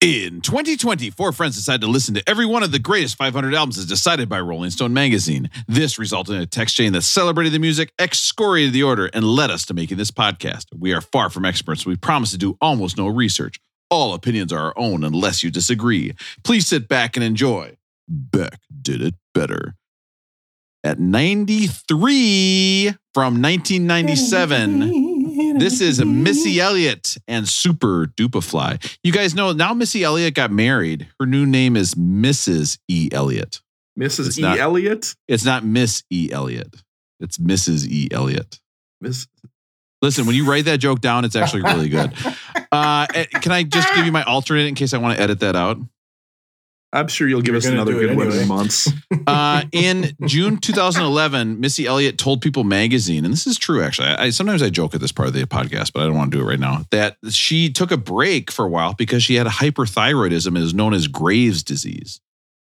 In 2020, four friends decided to listen to every one of the greatest 500 albums as decided by Rolling Stone magazine. This resulted in a text chain that celebrated the music, excoriated the order, and led us to making this podcast. We are far from experts. We promise to do almost no research. All opinions are our own unless you disagree. Please sit back and enjoy. Beck did it better. At 93 from 1997. This is Missy Elliott and Supa Dupa Fly. You guys know now Missy Elliott got married. Her new name is Mrs. E. Elliott. Mrs. It's E. not- Elliott. It's not Miss E. Elliott. It's Mrs. E. Elliott. Miss. Listen, when you write that joke down, it's actually really good. Uh, eh, can I just give you my alternate in case I want to edit that out? I'm sure you'll give You're us another do it good one in months. Uh, in June 2011, Missy Elliott told People magazine, and this is true actually. I, I sometimes I joke at this part of the podcast, but I don't want to do it right now. That she took a break for a while because she had a hyperthyroidism, is known as Graves' disease,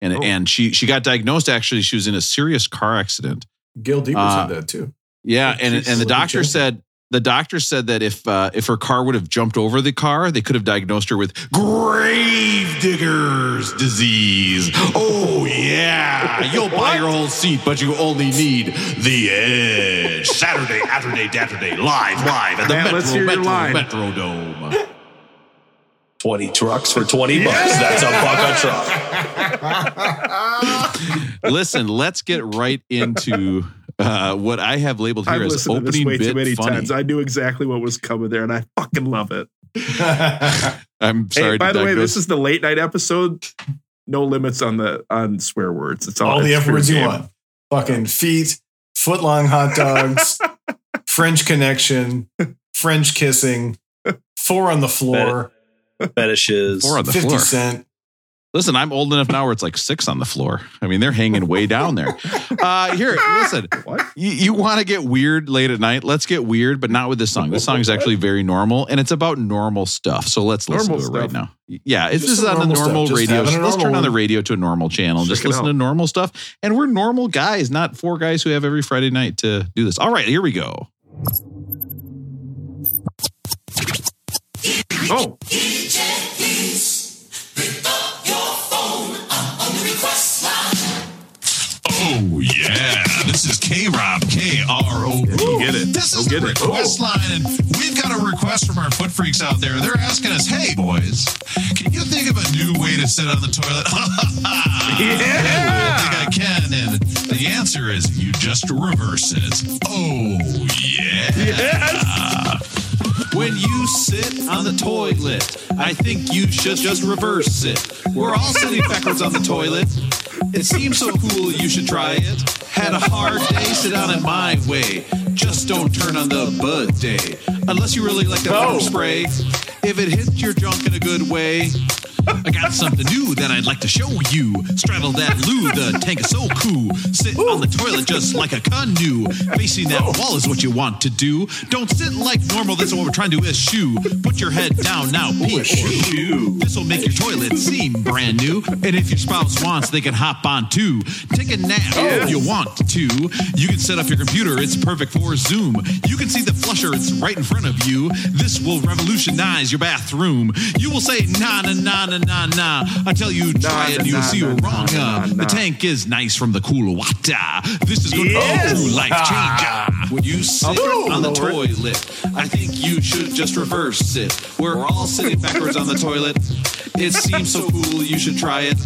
and Oh. and she she got diagnosed. Actually, she was in a serious car accident. Gil Deeper Uh, said that too. Yeah, and and the doctor said the doctor said that if uh, if her car would have jumped over the car, they could have diagnosed her with grave diggers disease. Oh yeah, you'll buy your whole seat, but you only need the edge. Saturday, Saturday, Saturday, live, live at the Matt, Metro let's hear Metro line. Metro Dome. 20 trucks for 20 bucks. That's a buck a truck. Listen, let's get right into uh, what I have labeled I've here as listened to this opening way too bit many funny. times. I knew exactly what was coming there, and I fucking love it. I'm sorry. hey, by to the way, this is the late night episode. No limits on the on swear words. It's all, All the it's F words fair you want. Fucking feet, foot long hot dogs, French connection, French kissing, four on the floor, Fetishes. Four on the 50 floor. cent. Listen, I'm old enough now where it's like six on the floor. I mean, they're hanging way down there. Uh, here, listen, What? you, you want to get weird late at night? Let's get weird, but not with this song. This song is actually very normal and it's about normal stuff. So let's listen Normal to it right now. Yeah, it's Just this is on the normal normal stuff. Radio. having a Let's turn on the radio to a normal channel. Check Just listen out. to normal stuff. And we're normal guys, not four guys who have every Friday night to do this. All right, here we go. Oh, Oh this is K Rob K R O B. Go get it. This Go is get the it. request line, and we've got a request from our foot freaks out there. They're asking us, "Hey boys, can you think of a new way to sit on the toilet?" Yeah. I think I can, and the answer is you just reverse it. Oh yeah. yes. When you sit on the toilet, I think you should just reverse it. We're all sitting backwards on the toilet. It seems so cool, you should try it. Had a hard day, sit down it my way. Just don't turn on the bud day. Unless you really like the No. spray. If it hits your junk in a good way. I got something new that I'd like to show you. Straddle that loo, the tank is so cool. Sit on the toilet just like a canoe. Facing that wall is what you want to do. Don't sit like normal, that's what we're trying to eschew. Put your head down now, peek through. This will make your toilet seem brand new. And if your spouse wants, they can hop on too. Take a nap if you want to. You can set up your computer, it's perfect for Zoom. You can see the flusher, it's right in front of you. This will revolutionize your bathroom. You will say, nah, nah, nah, nah, nah, nah. Until you try Nah, it, you'll nah, see you're nah, wrong. nah, nah, The nah. tank is nice from the cool water. This is going Yes. to be a life changer. When you oh, sit Oh, on the toilet, I think you should just reverse it. We're all sitting backwards on the toilet. It seems so cool, you should try it.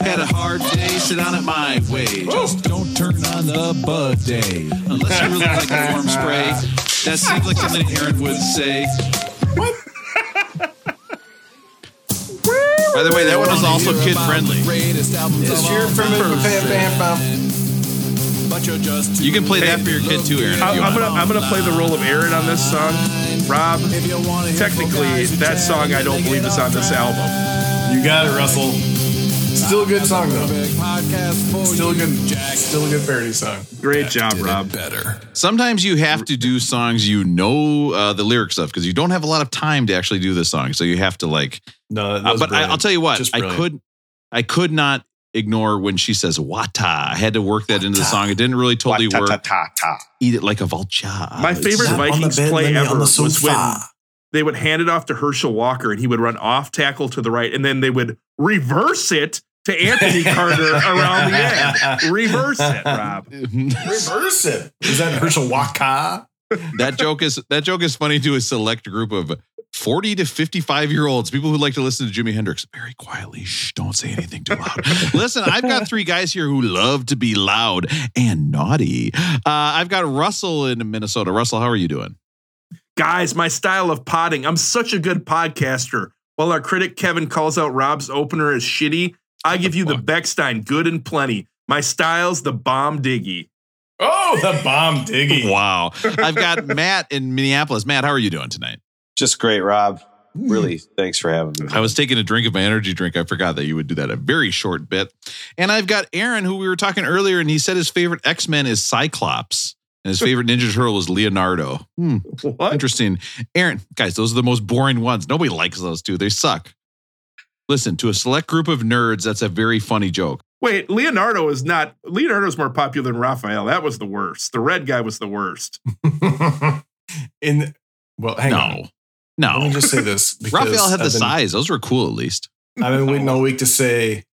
Had a hard day, sit on it my way. Just don't turn on the bud day. Unless you really like the warm spray. That seems like something Aaron would say. By the way, that one is also kid friendly. It's your. You can play that for your kid too, Aaron. I'm, you I'm want. gonna I'm gonna play the role of Aaron on this song. Rob, technically, that song I don't believe is on this album. You got it, Russell. Still a good song though. Still a good, Jack. still a good parody song. Great job, Rob. Better. Sometimes you have to do songs you know uh, the lyrics of because you don't have a lot of time to actually do the song. So you have to like. No, that Uh, but I, I'll tell you what, Just I brilliant. could, I could not ignore when she says "wata." I had to work that into the song. It didn't really totally work. Eat it like a vulture. My favorite Not on the Vikings bed, play let me on ever was when sofa. They would hand it off to Herschel Walker and he would run off tackle to the right and then they would reverse it to Anthony Carter around the end. Reverse it, Rob. Reverse it. Is that Herschel Waka? that joke is that joke is funny to a select group of 40 to 55 year olds, people who like to listen to Jimi Hendrix very quietly. Shh, don't say anything too loud. listen, I've got three guys here who love to be loud and naughty. Uh, I've got Russell in Minnesota. Russell, how are you doing? Guys, my style of potting, I'm such a good podcaster. While our critic Kevin calls out Rob's opener as shitty, I give you the Beckstein good and plenty. My style's the bomb diggy. Oh, the bomb diggy. Wow. I've got Matt in Minneapolis. Matt, how are you doing tonight? Just great, Rob. Hmm. Really, thanks for having me. I was taking a drink of my energy drink. I forgot that you would do that a very short bit. And I've got Aaron, who we were talking earlier, and he said his favorite X Men is Cyclops. And his favorite Ninja Turtle was Leonardo. Hmm, What? interesting. Aaron, guys, those are the most boring ones. Nobody likes those two. They suck. Listen, to a select group of nerds, that's a very funny joke. Wait, Leonardo is not. Leonardo's more popular than Raphael. That was the worst. The red guy was the worst. In well, hang on. no, Let me just say this. Raphael had the I've been- size. Those were cool, at least. I've been waiting all week to say,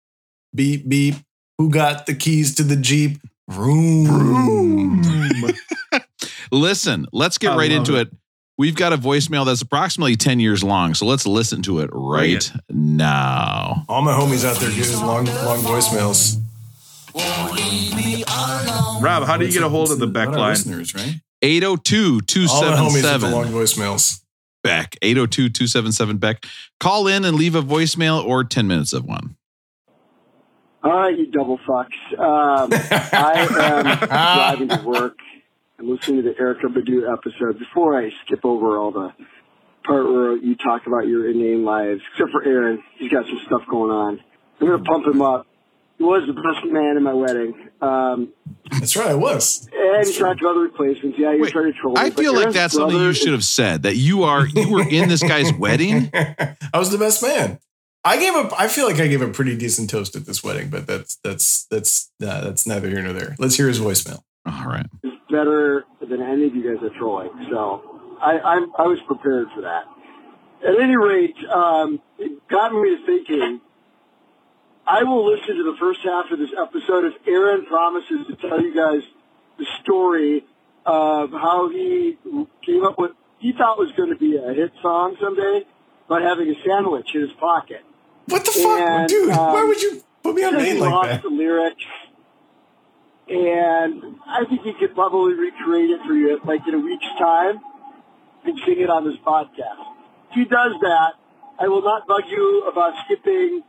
beep beep. Who got the keys to the Jeep? Room. Room. Listen, let's get I right into it. it. We've got a voicemail that's approximately 10 years long. So let's listen to it right now. All my homies out there giving long, long voicemails. Rob, how do you get a hold of the What Beck line? listeners, right? 802 All my homies with the 277 long voicemails. Beck. 802 277 Beck. Call in and leave a voicemail or 10 minutes of one. All right, you double fucks. Um, I am driving to work. I'm listening to the Erykah Badu episode. Before I skip over all the part where you talk about your inane lives, except for Aaron, he's got some stuff going on. I'm going to pump him up. He was the best man in my wedding. Um, That's right, I was. and he talked about the replacements. Yeah, you're Wait, trying to troll I me, feel like Aaron's that's something you should have said that you are you were in this guy's wedding. I was the best man. I gave a. I feel like I gave a pretty decent toast at this wedding, but that's that's that's uh, that's neither here nor there. Let's hear his voicemail. All right. is better than any of you guys are trolling. So I, I'm, I was prepared for that. At any rate, um, it got me to thinking. I will listen to the first half of this episode if Aaron promises to tell you guys the story of how he came up with he thought was going to be a hit song someday, but having a sandwich in his pocket. What the fuck, And, dude? why um, would you put me on Says main he like lost that? the lyrics, and I think he could probably recreate it for you, like in a week's time, and sing it on this podcast. If he does that, I will not bug you about skipping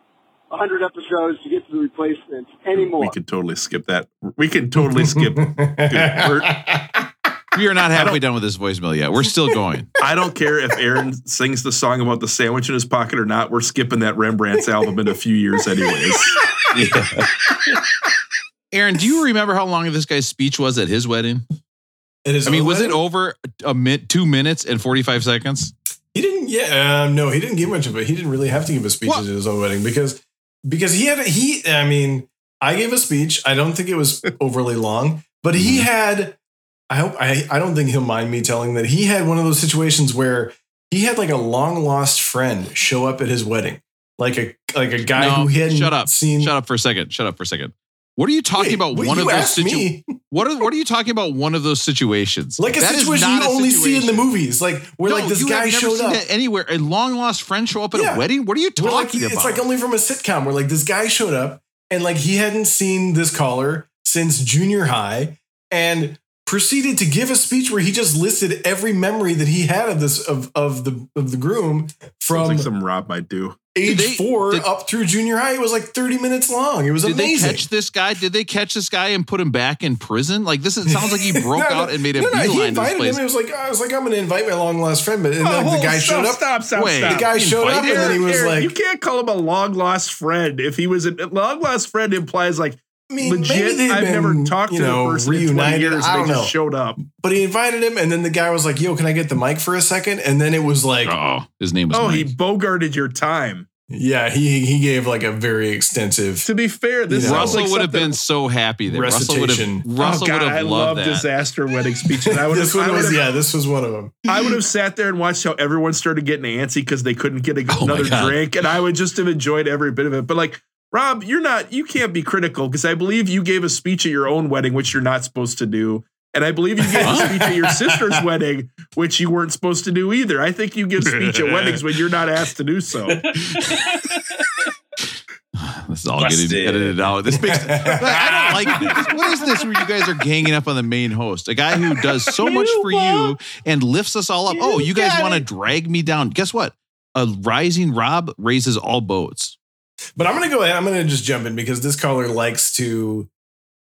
100 episodes to get to the replacements anymore. We could totally skip that. We could totally skip. Dude, we're- We are not halfway done with this voicemail yet. We're still going. I don't care if Aaron sings the song about the sandwich in his pocket or not. We're skipping that Rembrandt's album in a few years, anyways. Yeah. Aaron, do you remember how long this guy's speech was at his wedding? It is I mean, was it over? over a minute, two minutes and 45 seconds? He didn't. Yeah, um, no, he didn't give much of it. He didn't really have to give a speech What? at his own wedding because because he had a, he. I mean, I gave a speech. I don't think it was overly long, but he Mm-hmm. had. I hope I. I don't think he'll mind me telling that he had one of those situations where he had like a long lost friend show up at his wedding, like a like a guy no, who he hadn't shut up. seen. Shut up for a second. Shut up for a second. What are you talking Wait, about? one of those situations. What are What are you talking about? One of those situations, Like a That is situation not you a only see in the situation. movies, like where No, like this guy showed up. anywhere. A long lost friend show up at Yeah. a wedding. What are you talking like, about? It's like only from a sitcom where like this guy showed up and like he hadn't seen this caller since junior high and proceeded to give a speech where he just listed every memory that he had of this of of the of the groom from like some Rob might do. age they- four did- up through junior high. It was like 30 minutes long. It was Did amazing. Did they catch this guy? Did they catch this guy and put him back in prison? Like this, it sounds like he broke No, out and made a no, no, he beeline this invited place. him. It was like I was like I'm going to invite my long lost friend, but and Oh, then the guy stop, showed up. Stop, stop, Wait, stop. The guy showed up and then he was Aaron, like, you can't call him a long lost friend. If he was a long lost friend, implies like I mean, maybe legit. they've I've been, never talked to know, the person in 20 years. I They don't just know. showed up. But he invited him, and then the guy was like, "Yo, can I get the mic for a second? And then it was like, Oh, his name was Oh, he bogarted your time. Yeah, he he gave like a very extensive. To be fair, this You know, Russell like would have been so happy that Russell would have oh, Russell oh, God, would I love that. disaster wedding speeches. I would this have, one I would was have, yeah, this was one of them. I would have sat there and watched how everyone started getting antsy because they couldn't get a, Oh another drink, and I would just have enjoyed every bit of it. But like, Rob, you're not, you can't be critical because I believe you gave a speech at your own wedding, which you're not supposed to do. And I believe you gave a speech at your sister's wedding, which you weren't supposed to do either. I think you give speech at weddings when you're not asked to do so. This is all Busted. getting edited out. This makes I don't like this. What is this where you guys are ganging up on the main host? A guy who does so much for you and lifts us all up. oh, you guys want to drag me down. Guess what? A rising Rob raises all boats. But I'm gonna go ahead. I'm gonna just jump in because this caller likes to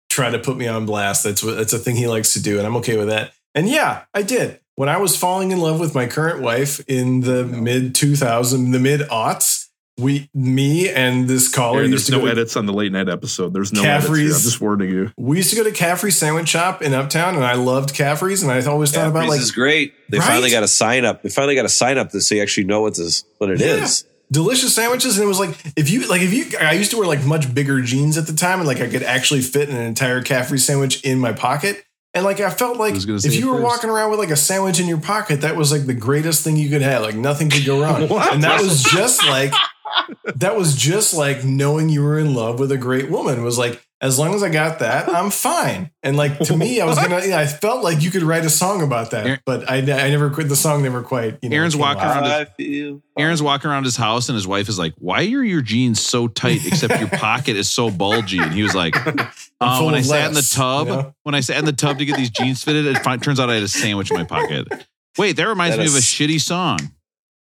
try to put me on blast. That's what that's a thing he likes to do, and I'm okay with that. And yeah, I did. When I was falling in love with my current wife in the mid 2000, the mid aughts, we, me, and this caller Aaron, used there's to no go to- edits on the late night episode. There's no edits. Here. I'm just warning you. We used to go to Caffrey's Sandwich Shop in Uptown, and I loved Caffrey's, and I always thought about Caffrey's like is great. They Right? finally got a sign up. They finally got a sign up that so you actually know what this what it is. Delicious sandwiches. And it was like if you like if you i used to wear like much bigger jeans at the time and like i could actually fit an entire caffrey sandwich in my pocket. And like i felt like was if you were first. walking around with like a sandwich in your pocket that was like the greatest thing you could have. Like nothing could go wrong. And that was just like that was just like knowing you were in love with a great woman was like as long as i got that i'm fine and like to me i was gonna yeah, i felt like you could write a song about that Aaron- but i, I never quit the song never quite you know Aaron's walking out. around I feel Aaron's walking around his house and his wife is like, "Why are your jeans so tight? Except your pocket is so bulgy." And he was like, I'm uh, "When I of sat in the tub, you know? when I sat in the tub to get these jeans fitted, it fin- turns out I had a sandwich in my pocket." Wait, that reminds That me of a shitty song.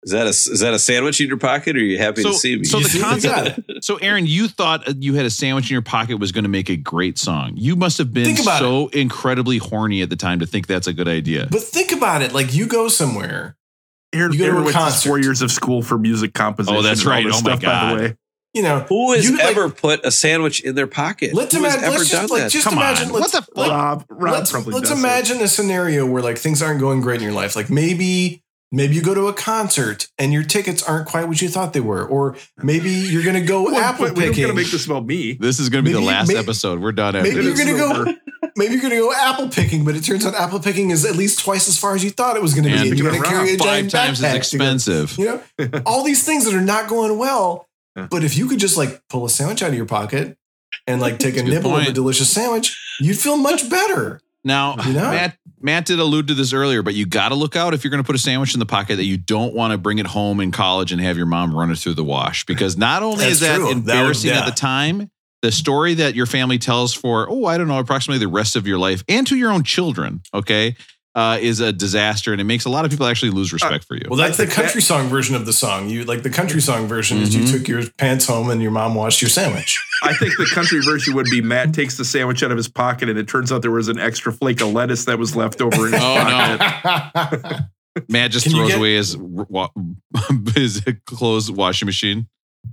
Is that a is that a sandwich in your pocket, or are you happy So, to see me? so the see, I got concept. So, Aaron, you thought you had a sandwich in your pocket was going to make a great song. You must have been Think about so incredibly horny at the time to think that's a good idea. But think about it. Like you go somewhere. Aaron, You go to a went to concert. four years of school for music composition. Oh, that's right. all right. this Oh, my stuff, By God. the way, You know, Who has you, like- ever put a sandwich in their pocket? Let's Who has imagine. ever Let's done just like that? just Come imagine. on. Let's, What the like, Rob, Rob let's, probably let's does it. imagine a scenario where like things aren't going great in your life. Like maybe maybe you go to a concert and your tickets aren't quite what you thought they were, or maybe you're gonna go Well, apple wait, we're picking. gonna make this about me. this is going to be the Maybe- last maybe- episode. We're done. After maybe this. you're gonna go. Maybe you're gonna go apple picking, but it turns out apple picking is at least twice as far as you thought it was gonna be, And and you you're gonna carry a five giant times as backpack go- expensive. You know, all these things that are not going well. But if you could just like pull a sandwich out of your pocket and like take a That's a good nibble of a delicious sandwich, you'd feel much better. Now, You know? Matt, Matt did allude to this earlier, but you got to look out if you're going to put a sandwich in the pocket that you don't want to bring it home in college and have your mom run it through the wash. Because not only is that true. That would- embarrassing yeah. at the time, the story that your family tells for, oh, I don't know, approximately the rest of your life and to your own children, okay, uh, is a disaster. And it makes a lot of people actually lose respect for you. Well, that's the country song version of the song. You like the country song version is Mhm. you took your pants home and your mom washed your sandwich. I think the country version would be Matt takes the sandwich out of his pocket, and it turns out there was an extra flake of lettuce that was left over in his Oh, no. pocket. Matt just Can throws get- away his, his clothes washing machine.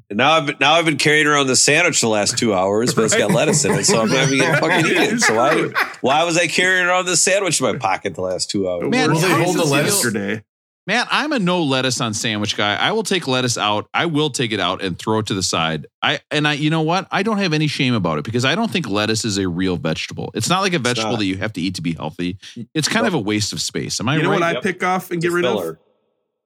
And now I've now I've been carrying around the sandwich the last two hours, but it's got lettuce in it, so I'm not even gonna fucking eat it. So why why was I carrying around the sandwich in my pocket the last two hours? Man, Will they how hold the lettuce? feel- yesterday. Matt, I'm a no lettuce on sandwich guy. I will take lettuce out. I will take it out and throw it to the side. I and I, you know what? I don't have any shame about it because I don't think lettuce is a real vegetable. It's not like a vegetable that you have to eat to be healthy. It's kind of a waste of space. Am I You know right? what I Yep. pick off and It's get a rid of?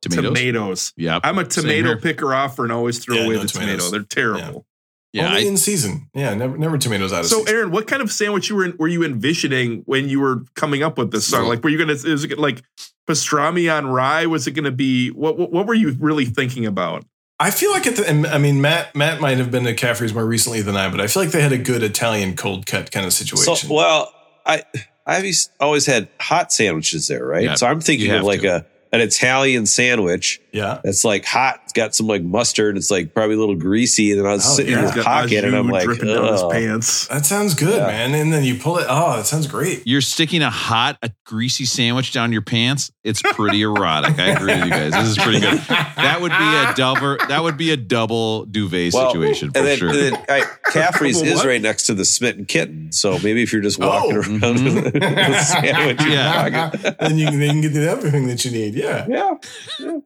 Filler. Tomatoes. Tomatoes. Yep. I'm a tomato picker offer and always throw Yeah, away no the tomatoes. tomato. They're terrible. Yeah. Only I, in season. Yeah, never never tomatoes out of So, season. Aaron, what kind of sandwich you were were you envisioning when you were coming up with this song? So- Like, were you gonna is it like pastrami on rye? Was it gonna be what? What, what were you really thinking about? I feel like at the, I mean Matt Matt might have been to Caffrey's more recently than I, but I feel like they had a good Italian cold cut kind of situation. So well, I I've always had hot sandwiches there, right? Yeah, so I'm thinking of like to. a an Italian sandwich yeah. It's like hot. It's got some like mustard. It's like probably a little greasy. And then I was Oh, sitting yeah. in He's your got pocket, and I'm like, dripping down his pants. That sounds good, Yeah. man. And then you pull it. Oh, that sounds great. you're sticking a hot, a greasy sandwich down your pants. It's pretty erotic. I agree with you guys. This is pretty good. That would be a double. That would be a double duvet Well, situation for and then, sure. and then I, Caffrey's is What? right next to the Smitten Kitten. So maybe if you're just walking Oh. around Mhm. with a sandwich in Yeah. your pocket. then you can, then you can get everything that you need. Yeah. Yeah.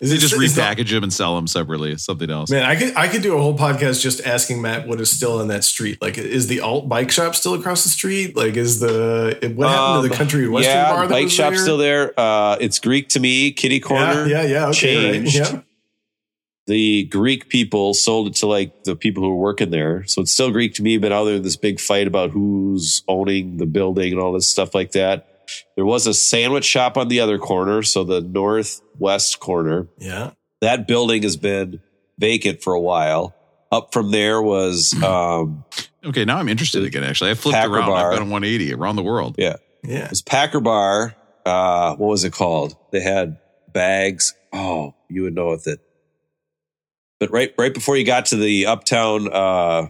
Is They it- just is repackage them and sell them separately. Something else. Man, I could I could do a whole podcast just asking Matt what is still in that street. Like, is the alt bike shop still across the street? Like, is the what happened to the Um, country western yeah, bar? that bike was shop's there? still there. Uh, it's Greek to me. Kitty corner. Yeah, yeah, yeah. Okay, right, changed. yeah. the Greek people sold it to like the people who were working there. So it's still Greek to me, but now there's this big fight about who's owning the building and all this stuff like that. There was a sandwich shop on the other corner, so the northwest corner. Yeah. That building has been vacant for a while. Up from there was um Okay, now I'm interested again. Actually, I flipped Packer around. bar. I've been 180 around the world. yeah, Yeah. it was Packer Bar. Uh what was it called? They had bags. Oh, you would know with it. But right right before you got to the uptown uh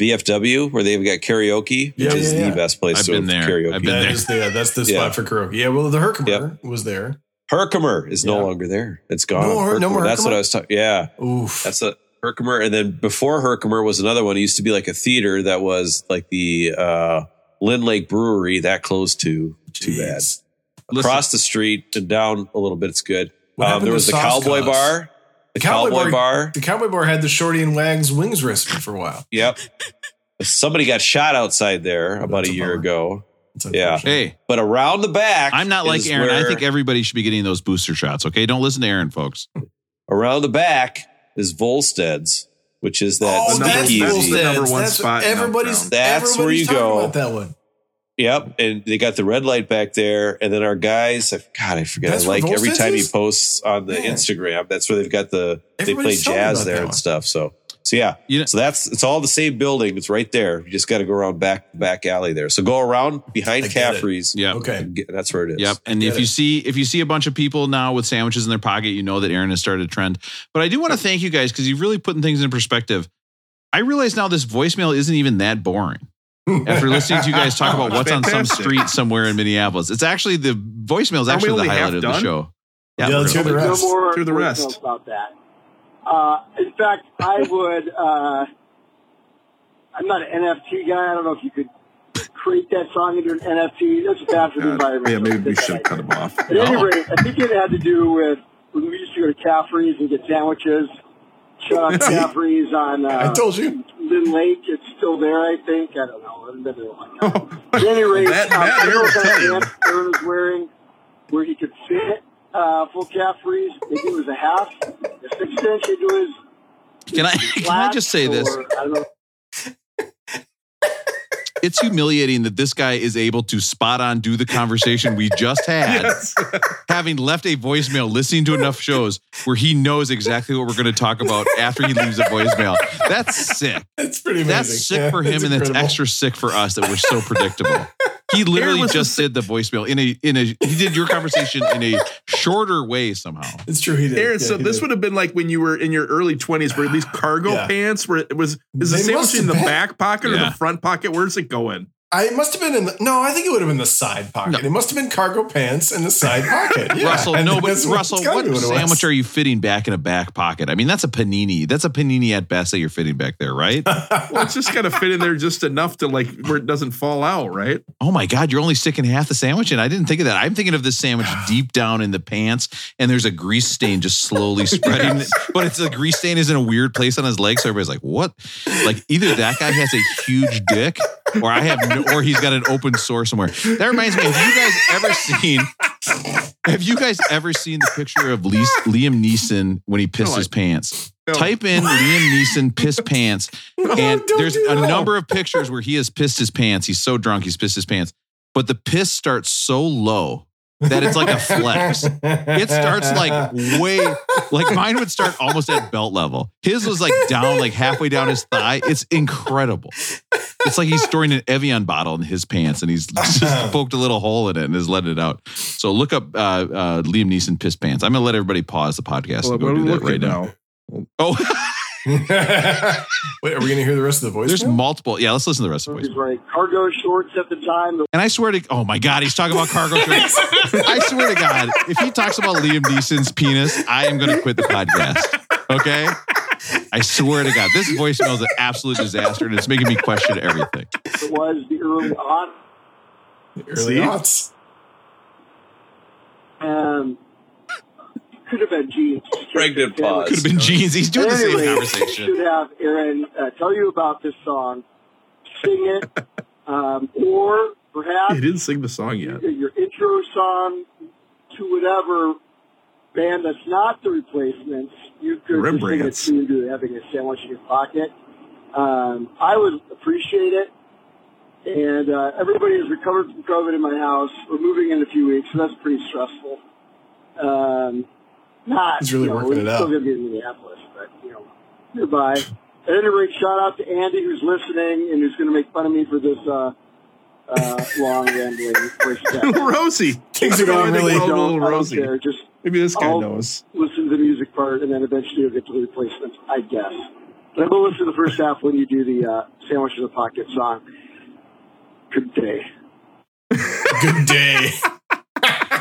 VFW where they've got karaoke, Yeah, which is yeah, yeah. the best place I've to been there. karaoke. I've been That there. is the yeah, that's the spot for karaoke. Yeah, well, the Herkimer was there. Herkimer is no Yeah. longer there. It's gone. No more- no Herkimer. That's what I was talking. Yeah, Oof. that's a Herkimer. And then before Herkimer was another one. It used to be like a theater that was like the uh, LynLake Brewery. That closed too. Too bad. Jeez. Listen, Across the street and down a little bit, it's good. Um, there was the Cowboy Cause? Bar. The Cowboy, Bar. The Cowboy Bar had the Shorty and Wags wings recipe for a while. Yep. Somebody got shot outside there about a a year bummer. ago. Yeah. hey, But around the back, I'm not like is Aaron. I think everybody should be getting those booster shots. Okay, don't listen to Aaron, folks. around the back is Volstead's, which is that Oh, that's speakeasy. speakeasy. the number one That's spot in Everybody's Uptown. That's where you talking go. About that one. Yep, and they got the red light back there, and then our guys. God, I forget. That's I where like every Volstead's time he posts on the Yeah. Instagram. That's where they've got the they play jazz there and one. stuff. So, so yeah, You know- so that's it's all the same building. It's right there. You just got to go around back back alley there. So go around behind I. Caffrey's. Yeah. Okay. get- that's where it is. Yep. And if it. you see if you see a bunch of people now with sandwiches in their pocket, you know that Aaron has started a trend. But I do want to thank you guys because you've really putting things in perspective. I realize now this voicemail isn't even that boring. After listening to you guys talk about what's on some street somewhere in Minneapolis, it's actually the voicemail is Are we actually the only highlight half of the done? show. Yeah, let's hear the rest. No rest. more Through the rest. voicemails about that. Uh, in fact, I would. Uh, I'm not an NFT guy. I don't know if you could create that song into an NFT. That's bad for the environment. Yeah, maybe we should right. cut him off. At any Oh. rate, I think it had to do with when we used to go to Caffrey's and get sandwiches. Shout out Caffrey's on uh, I told you. Lyn-Lake. It's still there, I think. I don't know. I haven't been there in a long time. At any rate, That- um, that I don't know what will kind tell you. of pants Aaron was wearing where he could fit uh, full Caffrey's. Maybe it was a half, a six inch into his. Can I can I just say this? I don't know. It's humiliating that this guy is able to spot on do the conversation we just had, Yes. having left a voicemail, listening to enough shows where he knows exactly what we're going to talk about after he leaves a voicemail. That's sick. That's pretty amazing. That's sick Yeah, for him, and that's extra sick for us that we're so predictable. He literally just the- did the voicemail in a in a he did your conversation in a shorter way somehow. It's true. He did. Aaron, Yeah, so he this did. would have been like when you were in your early twenties, where these cargo Yeah. pants were it was is the sandwich in the back pocket or the front pocket? Where's it going? I it must have been in the no. I think it would have been the side pocket. No. It must have been cargo pants in the side pocket. Yeah, Russell, I no, but that's what- Russell, what be it was. sandwich are you fitting back in a back pocket? I mean, that's a panini. That's a panini at best that you're fitting back there, right? Well, it's just got to fit in there just enough to like where it doesn't fall out, right? Oh my God, you're only sticking half the sandwich in. I didn't think of that. I'm thinking of this sandwich deep down in the pants, and there's a grease stain just slowly spreading. But it's the grease stain is in a weird place on his leg. So everybody's like, what? Like either that guy has a huge dick, or I have no, or he's got an open sore somewhere. That reminds me, have you guys ever seen have you guys ever seen the picture of Lee, Liam Neeson when he pissed No, I- his pants? No. Type in Liam Neeson piss pants and there's a number of pictures where he has pissed his pants. He's so drunk, he's pissed his pants. But the piss starts so low that it's like a flex. It starts like way, like mine would start almost at belt level. His was like down, like halfway down his thigh. It's incredible. It's like he's storing an Evian bottle in his pants and he's just poked a little hole in it and is letting it out. So look up uh, uh, Liam Neeson piss pants. I'm going to let everybody pause the podcast Well, and go we're do that looking right now. Oh, Wait, are we gonna hear the rest of the voice? there's multiple. Yeah, let's listen to the rest of the voice. was cargo shorts at the time. And I swear to, oh my God, he's talking about cargo shorts. I swear to God, if he talks about Liam Neeson's penis, I am going to quit the podcast. Okay? I swear to God, this voicemail is an absolute disaster and it's making me question everything. it was the early on. early See? aughts. And could have been jeans. Pregnant pause. Could have been jeans. He's doing the same conversation. Should have Aaron uh, tell you about this song, sing it, um, or perhaps He didn't sing the song yet. your intro song to whatever band that's not the replacements. You could just sing it Rembrandts. tune to having a sandwich in your pocket. Um, I would appreciate it. And uh, everybody has recovered from COVID in my house. We're moving in a few weeks, so that's pretty stressful. Um, not He's really you know, working it out. Still going to be in Minneapolis, but you know, nearby. At any rate, shout out to Andy who's listening and who's going to make fun of me for this uh, uh, long rambling. Rosie. Things are going really- they I call don't, little Rosie. care. Just Maybe this guy I'll knows. listen to the music part, and then eventually you'll get to the replacements, I guess. But I will listen to the first half when you do the uh, Sandwich in the Pocket song. Good day. Good day.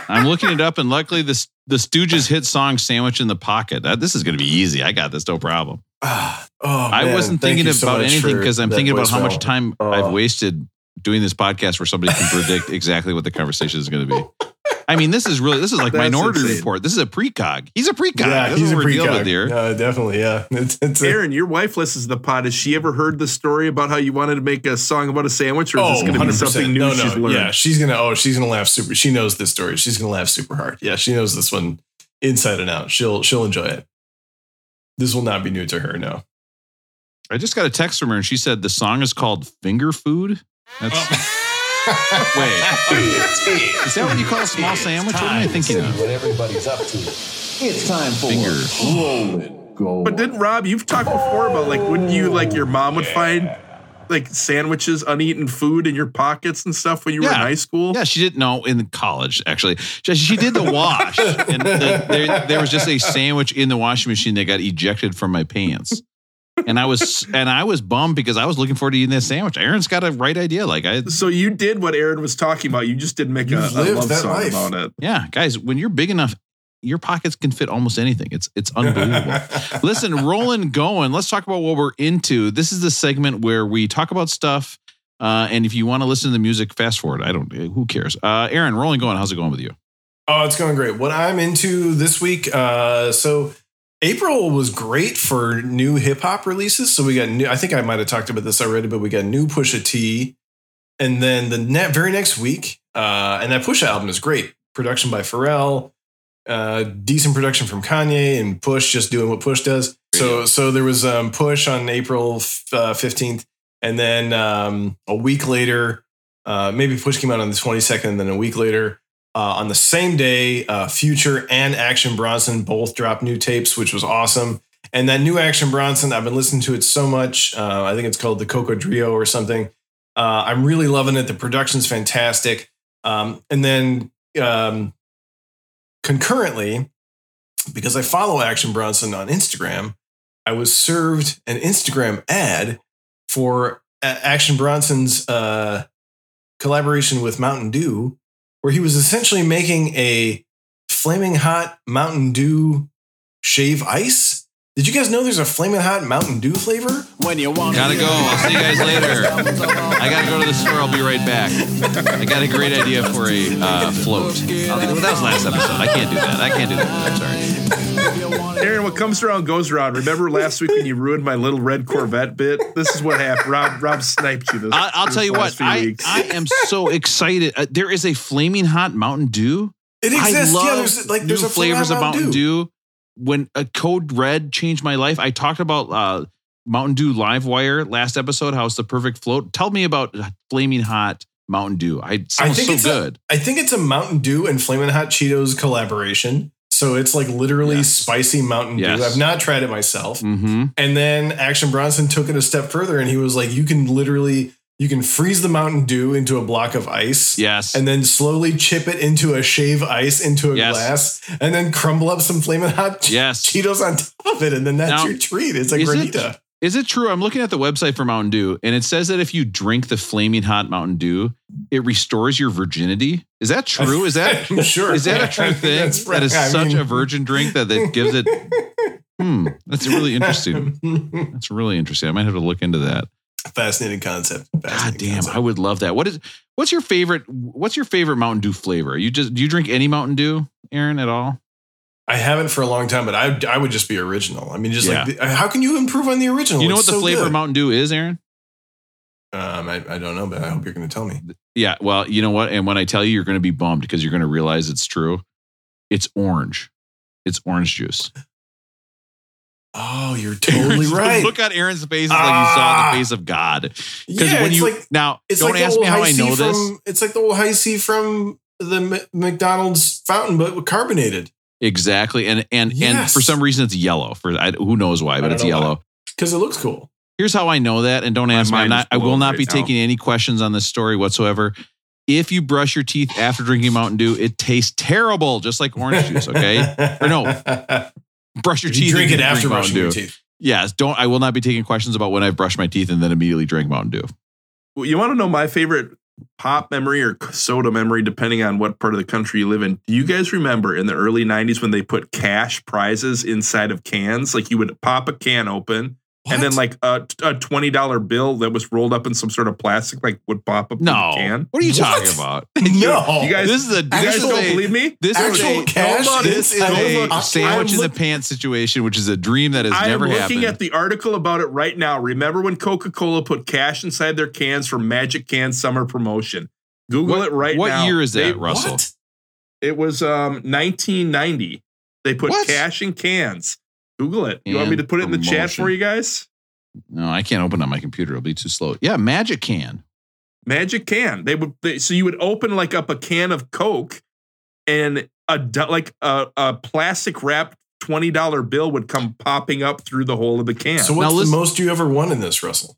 I'm looking it up, and luckily, this the Stooges hit song "Sandwich in the Pocket." Uh, this is going to be easy. I got this, no problem. Oh, I man, wasn't thinking so about anything because I'm thinking about how much time Oh. I've wasted doing this podcast where somebody can predict exactly what the conversation is going to be. I mean, this is really this is like That's Minority insane. Report. This is a precog. He's a precog. Yeah, That's he's a what we're dealing with precog. here. No, definitely, yeah. It's, it's a- Aaron, your wife listens to the pod. Has she ever heard the story about how you wanted to make a song about a sandwich, or is this oh, going to be 100%. something new Oh, No, no, she's learned? Yeah, she's gonna. Oh, she's gonna laugh super. She knows this story. She's gonna laugh super hard. Yeah, she knows this one inside and out. She'll she'll enjoy it. This will not be new to her. No. I just got a text from her, and she said the song is called "Finger Food." That's oh. wait. Is that what you call a small sandwich? What am I thinking of? what everybody's up to. It's time for Finger. roll it, go. But didn't Rob? You've talked before about like wouldn't you like your mom would find like sandwiches, uneaten food in your pockets and stuff when you were in high school? Yeah, she didn't know in college. Actually, she, she did the wash, and the, there, there was just a sandwich in the washing machine that got ejected from my pants. And I was and I was bummed because I was looking forward to eating that sandwich. Aaron's got a right idea. Like I, So you did what Aaron was talking about. You just didn't make a, a love that song life. about it. yeah, guys, when you're big enough, your pockets can fit almost anything. It's it's unbelievable. Listen, rolling going. Let's talk about what we're into. This is the segment where we talk about stuff. Uh, and if you want to listen to the music, fast forward. I don't. Who cares? Uh, Aaron, rolling going. How's it going with you? Oh, it's going great. What I'm into this week, uh, so April was great for new hip hop releases. So we got new. I think I might have talked about this already, but we got new Pusha T, and then the net very next week, uh, and that Pusha album is great. Production by Pharrell, uh, decent production from Kanye, and Push just doing what Push does. So so there was um, Push on April fifteenth, and then um, a week later, uh, maybe Push came out on the twenty second, and then a week later. Uh, on the same day, uh, Future and Action Bronson both dropped new tapes, which was awesome. And that new Action Bronson, I've been listening to it so much. Uh, I think it's called the Coco Trio or something. Uh, I'm really loving it. The production's fantastic. Um, and then um, concurrently, because I follow Action Bronson on Instagram, I was served an Instagram ad for Action Bronson's uh, collaboration with Mountain Dew, where he was essentially making a flaming hot Mountain Dew shave ice. Did you guys know there's a flaming hot Mountain Dew flavor? When you want Gotta go. I'll see you guys later. I gotta go to the store. I'll be right back. I got a great idea for a uh, float. I'll- that was last episode. I can't do that. I can't do that. I'm sorry. Aaron, what comes around goes around. Remember last week when you ruined my little red Corvette bit? This is what happened. Rob Rob sniped you this. I, I'll this tell you last what. I. I am so excited. Uh, there is a flaming hot Mountain Dew. It I exists. love yeah, there's like there's new a flavors of Mountain Dew. Dew. When a Code Red changed my life, I talked about uh, Mountain Dew Live Wire last episode. How it's the perfect float. Tell me about flaming hot Mountain Dew. I sounds so it's good. A, I think it's a Mountain Dew and Flaming Hot Cheetos collaboration. So it's like literally Yes. spicy Mountain Yes. Dew. I've not tried it myself. mm-hmm. And then Action Bronson took it a step further and he was like, you can literally you can freeze the Mountain Dew into a block of ice. Yes. And then slowly chip it into a shave ice into a Yes. glass, and then crumble up some flaming hot Yes. Cheetos on top of it, and then that's Now, your treat. It's a is granita. Is it true? I'm looking at the website for Mountain Dew, and it says that if you drink the flaming hot Mountain Dew, it restores your virginity. Is that true? Is that I'm sure. is that a true thing? that's That is. I such mean- a virgin drink that that gives it. Hmm, that's really interesting. That's really interesting. I might have to look into that. Fascinating concept. God damn, concept. I would love that. What is what's your favorite? What's your favorite Mountain Dew flavor? You just do you drink any Mountain Dew, Aaron, at all? I haven't for a long time, but I I would just be original. I mean, just Yeah. like how can you improve on the original? You know It's what the so flavor good. of Mountain Dew is, Aaron? Um, I, I don't know, but I hope you're going to tell me. Yeah. Well, you know what? And when I tell you, you're going to be bummed because you're going to realize it's true. It's orange. It's orange juice. Oh, you're totally Aaron's- right. Look at Aaron's face like you saw Ah. the face of God. Because yeah, when it's you like now it's don't like the ask me how high I C know this. from, It's like the old Hi-C from the M- McDonald's fountain, but carbonated Exactly. And and and for some reason it's yellow. For I, who knows why, but it's yellow. because it looks cool. Here's how I know that, and don't My ask me. I'm not, I will not right be now. taking any questions on this story whatsoever. If you brush your teeth after drinking Mountain Dew, it tastes terrible, just like orange juice. Okay, or no, brush your you teeth. drink and it then after drink brushing Mountain your Dew. teeth. Yes, don't. I will not be taking questions about when I've brushed my teeth and then immediately drink Mountain Dew. Well, You want to know my favorite pop memory or soda memory, depending on what part of the country you live in? Do you guys remember in the early 90s when they put cash prizes inside of cans? Like you would pop a can open and then like a, a $20 bill that was rolled up in some sort of plastic, like would pop up No, the can. what are you What? talking about? no, You guys, This is a. you guys This is don't a, believe me? This is Actual a. cash Hold This is a of sandwich I'm in the pants situation, which is a dream that has never happened. I am looking at the article about it right now. Remember when Coca Cola put cash inside their cans for Magic Can Summer promotion? Google what, it right what now. What year is that, They- Russell? What? It was um 1990. They put What? cash in cans. Google it. You want me to put it in the chat for you guys? No, I can't open it on my computer. It'll be too slow. Yeah, Magic Can. Magic can. They would they, so you would open like up a can of Coke and a like a, a plastic wrapped twenty dollar bill would come popping up through the hole of the can. So what's Now the most you ever won in this, Russell?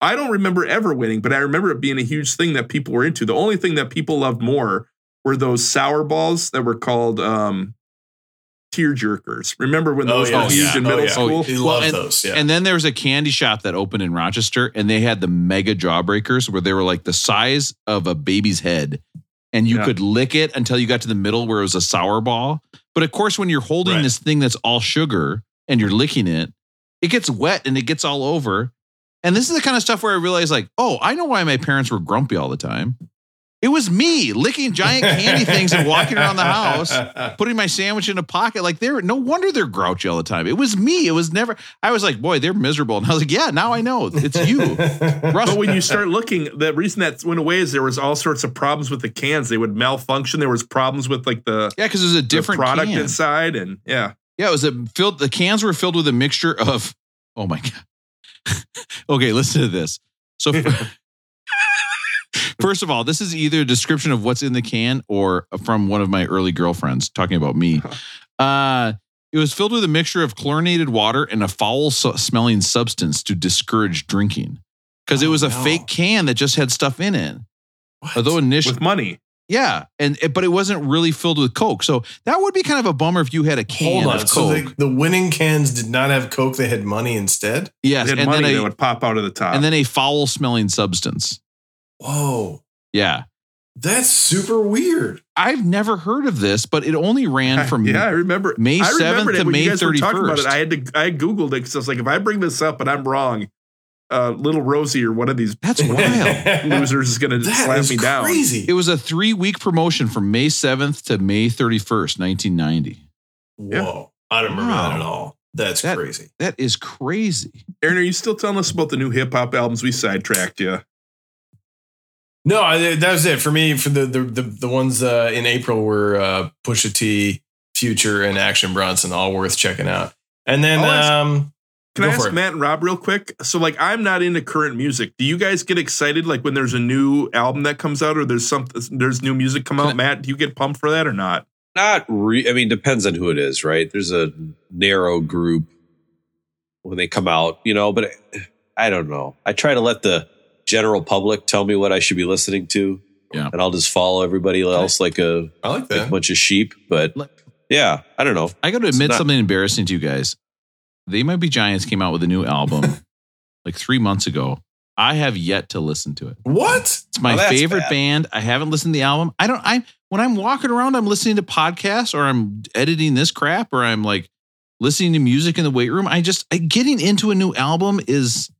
I don't remember ever winning, but I remember it being a huge thing that people were into. The only thing that people loved more were those sour balls that were called um, tear jerkers. Remember when oh, those Oh, were yes. huge in Oh, middle yeah. school? Oh, he Well, loved and- those. Yeah. And then there was a candy shop that opened in Rochester, and they had the mega jawbreakers where they were like the size of a baby's head. And you Yeah. could lick it until you got to the middle where it was a sour ball. But of course, when you're holding Right. this thing that's all sugar and you're licking it, it gets wet and it gets all over. And this is the kind of stuff where I realized, like, oh, I know why my parents were grumpy all the time. It was me licking giant candy things and walking around the house putting my sandwich in a pocket. Like they're no wonder they're grouchy all the time. It was me. It was never. I was like, boy, they're miserable. And I was like, yeah, now I know it's you. But Russ, when you start looking, the reason that went away is there was all sorts of problems with the cans. They would malfunction. There was problems with like the, yeah, because there's was a the different product can. inside, and yeah, Yeah, it was a filled. The cans were filled with a mixture of. Oh my god. okay, listen to this. So. First of all, this is either a description of what's in the can or from one of my early girlfriends talking about me. Uh, it was filled with a mixture of chlorinated water and a foul su- smelling substance to discourage drinking. Because it Oh, was a no. fake can that just had stuff in it. What? Although initially, with money. yeah, and it, but it wasn't really filled with Coke. So that would be kind of a bummer if you had a can Hold on. of So Coke. the, the winning cans did not have Coke; they had money instead. yes, They had and money then that would pop out of the top. and then a foul smelling substance. Whoa, Yeah. that's super weird. I've never heard of this, but it only ran from yeah, I remember May 7th to it when May you guys were talking about 31st. it. I had to I googled it because I was like, if I bring this up and I'm wrong, uh, little Rosie or one of these That's wild. losers is going to That slap is me down. crazy. It was a three week promotion from May 7th to May 31st, 1990. Whoa, I don't remember that at all. That's That- crazy. That is crazy. Aaron, are you still telling us about the new hip hop albums? We sidetracked you. No, I, that was it for me. For the the the, the ones uh, in April were uh, Pusha T, Future, and Action Bronson, all worth checking out. And then, ask- um, Can I ask. Matt and Rob real quick? So, like, I'm not into current music. Do you guys get excited like when there's a new album that comes out or there's something there's new music come out? Matt, do you get pumped for that or not? Not re- I mean, depends on who it is, right? There's a narrow group when they come out, you know, but I don't know. I try to let the general public tell me what I should be listening to. Yeah. And I'll just follow everybody else like a, I like like a bunch of sheep. But yeah, I don't know. I got to admit not- something embarrassing to you guys. They Might Be Giants came out with a new album like three months ago. I have yet to listen to it. What? It's my Oh, favorite bad. band. I haven't listened to the album. I don't. I when I'm walking around, I'm listening to podcasts or I'm editing this crap or I'm like listening to music in the weight room. I just I, getting into a new album is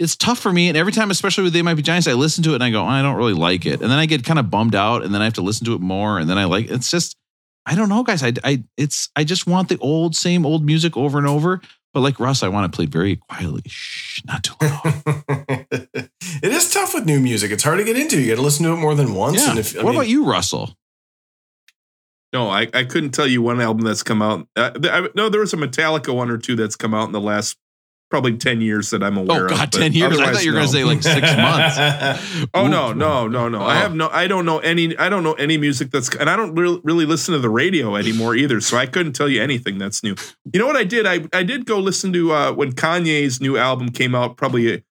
it's tough for me. And every time, especially with They Might Be Giants, I listen to it and I go, I don't really like it. And then I get kind of bummed out, and then I have to listen to it more, and then I like it's just I don't know, guys. I, I, it's, I just want the old, same old music over and over. But like Russ, I want to play very quietly. Shh, not too loud. it is tough with new music. It's hard to get into. You got to listen to it more than once. yeah. And if, what mean, about you, Russell? No, I, I couldn't tell you one album that's come out. Uh, I, no, there was a Metallica one or two that's come out in the last probably 10 years that I'm aware Oh of. God, but ten years. I thought you were no. gonna say like six months. Oh no, no, no, no. I Oh. have no I don't know any I don't know any music that's and I don't really, really listen to the radio anymore either, so I couldn't tell you anything that's new. You know what I did? I I did go listen to uh when Kanye's new album came out probably a,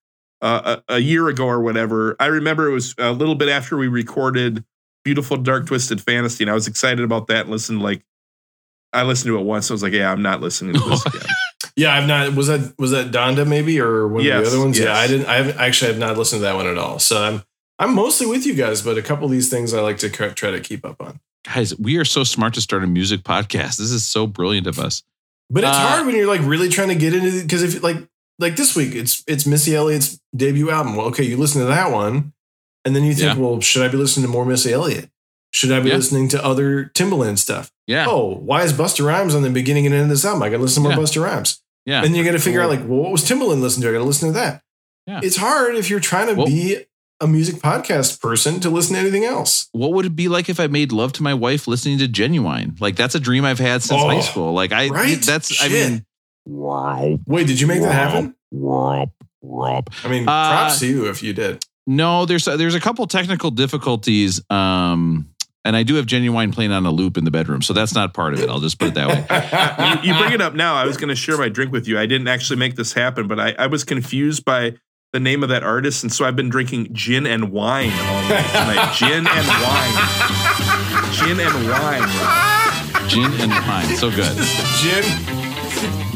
uh, a, a year ago or whatever. I remember it was a little bit after we recorded Beautiful Dark Twisted Fantasy and I was excited about that and listened like I listened to it once. I was like, yeah, I'm not listening to this again. Yeah, I've not. Was that was that Donda maybe or one of the other ones? Yeah. I didn't. I haven't actually have not listened to that one at all. So I'm I'm mostly with you guys, but a couple of these things I like to try to keep up on. Guys, we are so smart to start a music podcast. This is so brilliant of us. But it's Uh, hard when you're like really trying to get into because if like like this week it's it's Missy Elliott's debut album. Well, okay, you listen to that one, and then you think, Yeah. well, should I be listening to more Missy Elliott? Should I be Yeah. listening to other Timbaland stuff? Yeah. Oh, why is Busta Rhymes on the beginning and end of this album? I got to listen to more Yeah. Busta Rhymes. Yeah. And you got to figure out like, well, what was Timbaland listening to? I got to listen to that. Yeah. It's hard if you're trying to Well- be a music podcast person to listen to anything else. what would it be like if I made love to my wife listening to Ginuwine? Like that's a dream I've had since Oh, high school. Like I right? that's I mean mean Wait, did you make that happen? Rob, Rob. I mean, Uh, props to you if you did. No, there's there's a couple technical difficulties. Um and I do have Ginuwine playing on a loop in the bedroom. So that's not part of it. I'll just put it that way. you, you bring it up now. I was going to share my drink with you. I didn't actually make this happen, but I, I was confused by the name of that artist, and so I've been drinking gin and wine all night tonight. Gin and wine. Gin and wine. Gin and wine. So good. Gin.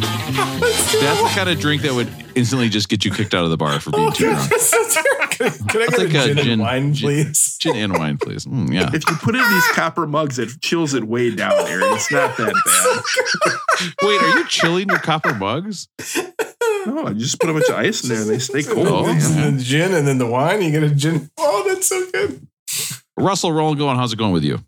That's the kind of drink that would instantly just get you kicked out of the bar for being too drunk. can, I- can I I'll get a take a gin, gin- and wine, please? Gin and wine, please. Mm, yeah. If you put it in these copper mugs, it chills it way down, Aaron. It's not that bad. Wait, are you chilling your copper mugs? No, you just put a bunch of ice in there and they stay cold. Oh, Mix yeah. the gin and then the wine. You get a gin. Oh, that's so good. Russell, roll going. How's it going with you?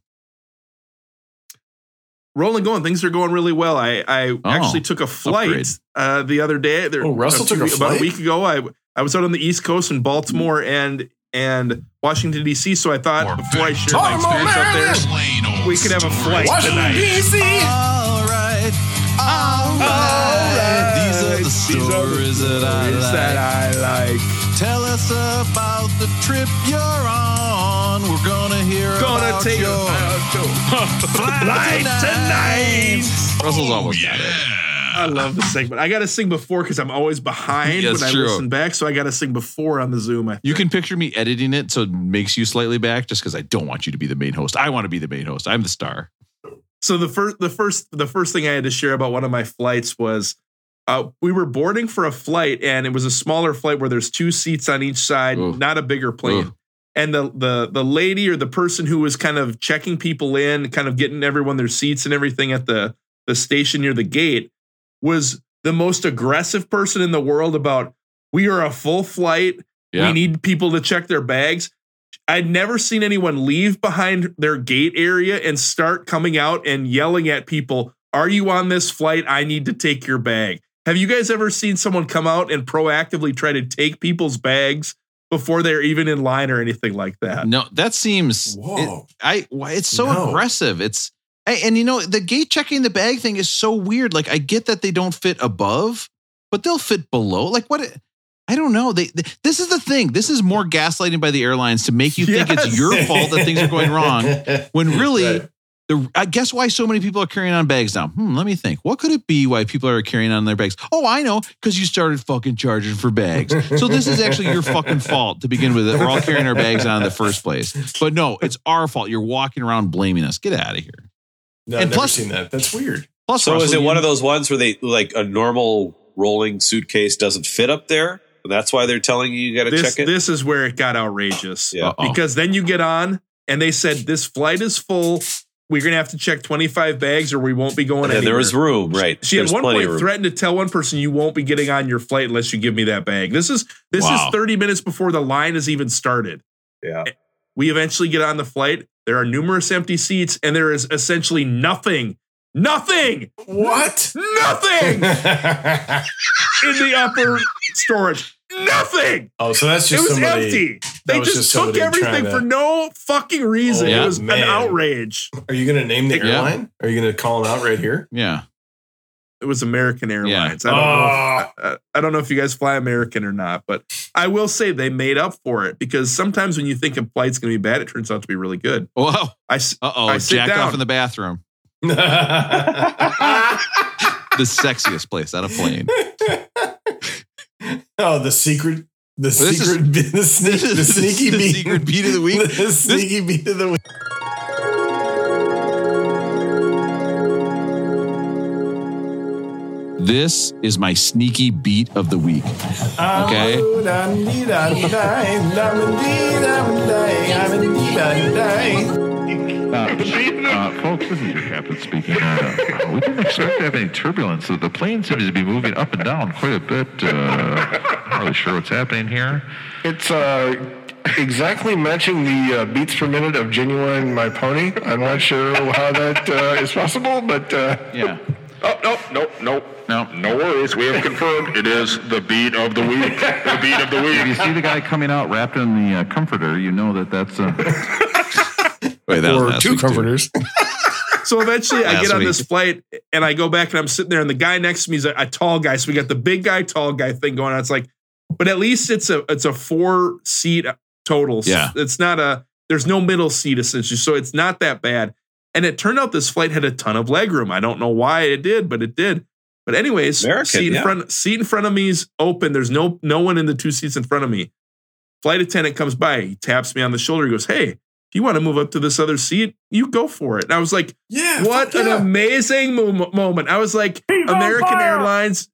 Rolling going. Things are going really well. I, I actually took a flight uh, the other day. There, Oh, Russell took a few- about a week ago. I I was out on the East Coast in Baltimore and and Washington D.C. So I thought More before I good share my experience out there, we could have a flight Washington, tonight. D.C. All right. All right. These are the stories that I Stories that I like. Tell us about the trip you're on. We're gonna hear Gonna about take your a flight tonight. Russell's Oh, almost got it. yeah. I love the segment. I got to sing before because I'm always behind Yeah, when I true. listen back. So I got to sing before on the Zoom. I You can picture me editing it so it makes you slightly back just because I don't want you to be the main host. I want to be the main host. I'm the star. so the first the first the first thing I had to share about one of my flights was uh, we were boarding for a flight and it was a smaller flight where there's two seats on each side, Ooh. not a bigger plane. Ooh. And the the the lady or the person who was kind of checking people in, kind of getting everyone their seats and everything at the the station near the gate was the most aggressive person in the world about we are a full flight. Yeah. We need people to check their bags. I'd never seen anyone leave behind their gate area and start coming out and yelling at people, Are you on this flight? I need to take your bag. Have you guys ever seen someone come out and proactively try to take people's bags before they're even in line or anything like that? No, that seems. Whoa. it- I. It's so No. aggressive. It's and you know the gate checking the bag thing is so weird. Like I get that they don't fit above, but they'll fit below. Like what? I don't know. They, they- this is the thing. This is more gaslighting by the airlines to make you think it's your fault that things are going wrong. When really, Right. The I guess why so many people are carrying on bags now. Hmm, let me think. What could it be why people are carrying on their bags? Oh, I know, because you started fucking charging for bags. So this is actually your fucking fault to begin with. We're all carrying our bags on in the first place. But no, it's our fault. You're walking around blaming us. Get out of here. No, And I've never plus- seen that. That's weird. Plus, So is Russell, it you- one of those ones where they like a normal rolling suitcase doesn't fit up there? That's why they're telling you you got to check it. this is where it got outrageous. Yeah. Uh-oh. Because then you get on and they said, This flight is full. We're going to have to check 25 bags or we won't be going and anywhere. there was room, right? She at one point threatened to tell one person you won't be getting on your flight unless you give me that bag. This is this Wow. is 30 minutes before the line has even started. Yeah. Eh, we eventually get on the flight. There are numerous empty seats, and there is essentially nothing, nothing, What? nothing in the upper storage. Nothing. oh, so that's just It just was somebody. empty. They just, just took everything to- for no fucking reason. Oh, it was man. an outrage. Are you going to name the Yeah. airline? Are you going to call it out right here? Yeah. It was American Airlines. I don't know. Oh, uh, I don't know if you guys fly American or not, but I will say they made up for it because sometimes when you think a flight's going to be bad, it turns out to be really good. Whoa. I s- Uh oh. I sit Jacked down. off in the bathroom. oh. The sexiest place on a plane. oh, the secret, the is- secret, the, sneak, the sneaky the beat, secret beat of the week. the sneaky beat of the week. This is my sneaky beat of the week. Okay. Uh, folks, this is your captain speaking. Uh, we didn't expect to have any turbulence. The plane seems to be moving up and down quite a bit. Uh, not really sure what's happening here. It's uh, exactly matching the uh, beats per minute of Ginuwine My Pony. I'm not sure how that uh, is possible, but. Uh, Yeah. oh, no, no, no. No. No worries. We have confirmed it is the beat of the week. The beat of the week. If you see the guy coming out wrapped in the uh, comforter, you know that that's uh, Wait, that was Or two week, comforters. So eventually I Last get on week. this flight and I go back and I'm sitting there and the guy next to me is a, a tall guy. So we got the big guy, tall guy thing going on. It's like, but at least it's a it's a four seat total. So Yeah. It's not a there's no middle seat essentially. So it's not that bad. And it turned out this flight had a ton of legroom. I don't know why it did, but it did. But anyways, American, seat in yeah. front seat in front of me is open. There's no no one in the two seats in front of me. Flight attendant comes by, he taps me on the shoulder, he goes, Hey, if you want to move up to this other seat, you go for it. And I was like, Yeah. what an yeah. amazing mo- moment. I was like, American Airlines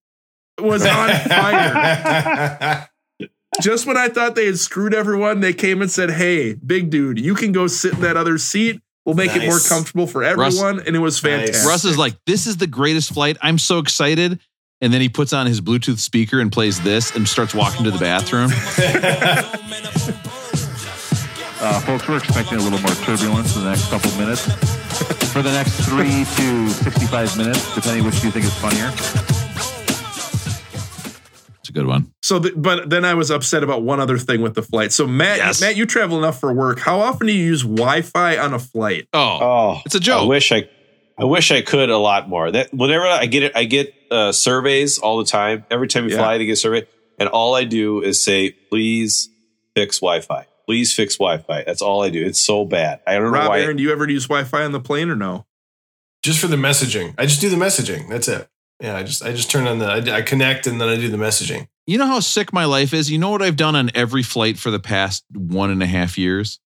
was on fire. Just when I thought they had screwed everyone, they came and said, Hey, big dude, you can go sit in that other seat. We'll make it more comfortable for Russ- everyone. and it was Nice. fantastic. Russ is like, this is the greatest flight. I'm so excited. And then he puts on his Bluetooth speaker and plays this and starts walking to the bathroom. Uh, folks, we're expecting a little more turbulence in the next couple minutes. For the next three to 65 minutes, depending which you think is funnier. It's a good one. So, the, but then I was upset about one other thing with the flight. So, Matt, Yes. Matt, you travel enough for work. How often do you use Wi-Fi on a flight? Oh, Oh, It's a joke. I wish I, I wish I could a lot more. That whenever I get it, I get uh, surveys all the time. Every time you Yeah. fly, they get a survey, and all I do is say, "Please fix Wi-Fi. Please fix Wi-Fi." That's all I do. It's so bad. I don't know Rob, why. Aaron, do you ever use Wi-Fi on the plane or no? just for the messaging. I just do the messaging. That's it. Yeah, I just I just turn on the I, I connect and then I do the messaging. you know how sick my life is? You know what I've done on every flight for the past one and a half years?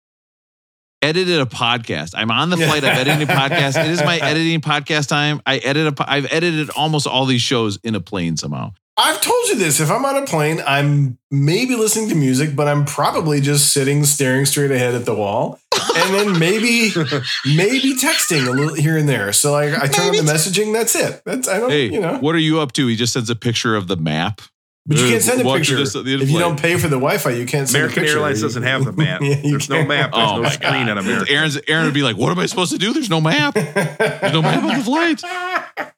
Edited a podcast. I'm on the flight. I've edited a podcast. It is my editing podcast time. I edit a, po- I've edited almost all these shows in a plane somehow. I've told you this. If I'm on a plane, I'm maybe listening to music, but I'm probably just sitting staring straight ahead at the wall. And then maybe maybe texting a little here and there. So like I turn on the messaging, that's it. That's I don't Hey, you know. what are you up to? He just sends a picture of the map. But you Uh, can't send a watch picture. this at the If you in-flight. don't pay for the Wi-Fi, you can't send American a picture. Airlines You- doesn't have the map. Yeah, you There's no can't. map. There's Oh no my screen on American. Aaron's Aaron would be like, "What am I supposed to do? There's no map. There's no map on the flight."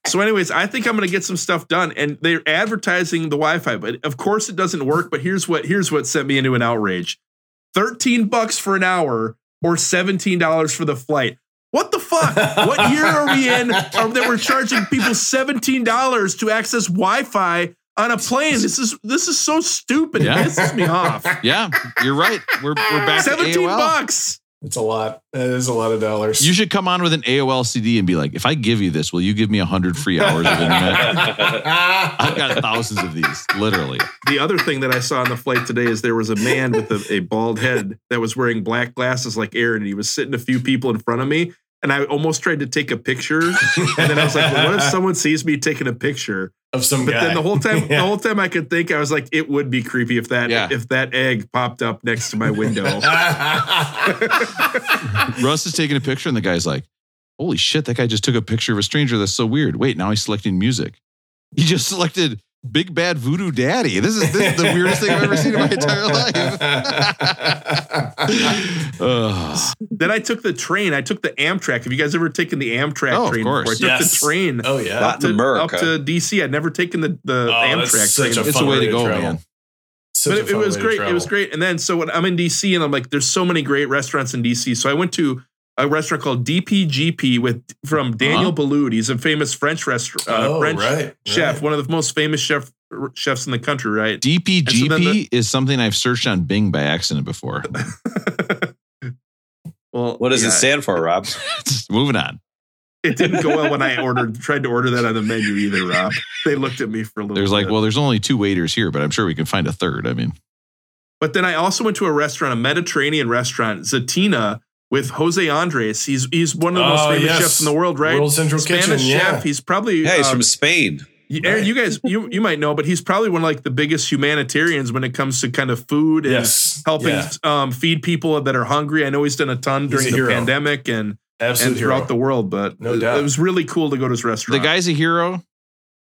So, anyways, I think I'm going to get some stuff done, and they're advertising the Wi-Fi, but of course it doesn't work. But here's what here's what sent me into an outrage: thirteen bucks for an hour or seventeen dollars for the flight. What the fuck? what year are we in? Or that we're charging people seventeen dollars to access Wi-Fi on a plane? This is this is so stupid. Yeah. It pisses me off. Yeah, you're right. We're we're back to Seventeen AOL. bucks. It's a lot. It is a lot of dollars. You should come on with an AOL CD and be like, "If I give you this, will you give me hundred free hours of internet?" I've got thousands of these, literally. The other thing that I saw on the flight today is there was a man with a, a bald head that was wearing black glasses like Aaron, and he was sitting a few people in front of me. And I almost tried to take a picture. And then I was like, well, what if someone sees me taking a picture? of some But guy. then the whole time, Yeah. the whole time I could think, I was like, it would be creepy if that Yeah. if that egg popped up next to my window. Russ is taking a picture, and the guy's like, "Holy shit! That guy just took a picture of a stranger. That's so weird." Wait, now he's selecting music. He just selected Big bad voodoo daddy. This is this is the weirdest thing I've ever seen in my entire life. Ugh. Then I took the train. I took the Amtrak. Have you guys ever taken the Amtrak Oh, of train course. before? I took Yes. the train Oh yeah. Not to, America. up to DC. I'd never taken the, the Oh, that's Amtrak such train. a it's a fun way to way to go, travel. man. Such but it, it was great. It was great. And then so when I'm in DC and I'm like, there's so many great restaurants in DC. So I went to a restaurant called DBGB with from Daniel Boulud. He's a famous French restaurant, uh, oh, French right, chef, right. one of the most famous chef chefs in the country. Right. DBGB so the- is something I've searched on Bing by accident before. well, What does yeah, it stand for, Rob? Moving on. It didn't go well when I ordered tried to order that on the menu either, Rob. They looked at me for a little. There's like, well, there's only two waiters here, but I'm sure we can find a third. I mean, But then I also went to a restaurant, a Mediterranean restaurant, Zaytinya, with Jose Andres. He's he's one of the most Oh, famous yes. chefs in the world, right? World Central Spanish Kitchen, chef. yeah. He's probably Yeah, he's um, from Spain. you- Aaron, you guys you you might know, but he's probably one of like the biggest humanitarians when it comes to kind of food and Yes. helping Yeah. um, feed people that are hungry. I know he's done a ton He's during a the hero. pandemic and Absolute and throughout hero. the world, but No it, doubt. it was really cool to go to his restaurant. the guy's a hero.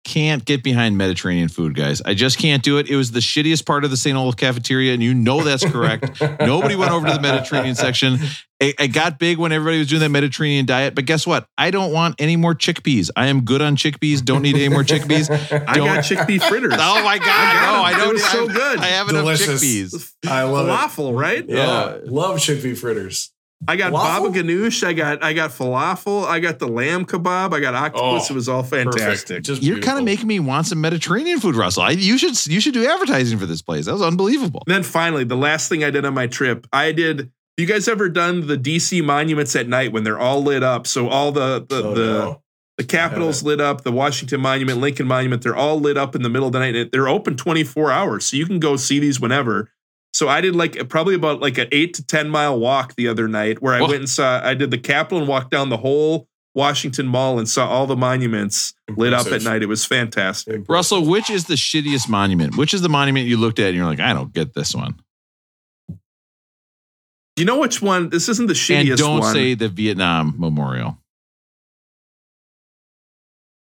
Can't get behind Mediterranean food, guys. I just can't do it. It was the shittiest part of the St. Olaf cafeteria, and you know that's correct. Nobody went over to the Mediterranean section. It, it got big when everybody was doing that Mediterranean diet, but guess what? I don't want any more chickpeas. I am good on chickpeas. Don't need any more chickpeas. I don't- got chickpea fritters. Oh my god! I no. I It don't. was so good. I have Delicious. enough chickpeas. I love it. falafel, right? Yeah, love chickpea fritters. I got Falafel? baba ganoush. I got I got falafel. I got the lamb kebab. I got octopus. Oh, it was all fantastic. Just You're kind of making me want some Mediterranean food, Russell. I, you should you should do advertising for this place. That was unbelievable. Then finally, the last thing I did on my trip, I did. You guys ever done the DC monuments at night when they're all lit up? So all the the Oh, the, no. the Capitol's lit up, the Washington Monument, Lincoln Monument, they're all lit up in the middle of the night. They're open 24 hours. So you can go see these whenever. So I did like probably about like an eight to 10 mile walk the other night where I Whoa. went and saw, I did the Capitol and walked down the whole Washington Mall and saw all the monuments lit up at night. It was fantastic. Russell, which is the shittiest monument? Which is the monument you looked at and you're like, I don't get this one. You know which one? This isn't the shittiest and don't one. say the Vietnam Memorial.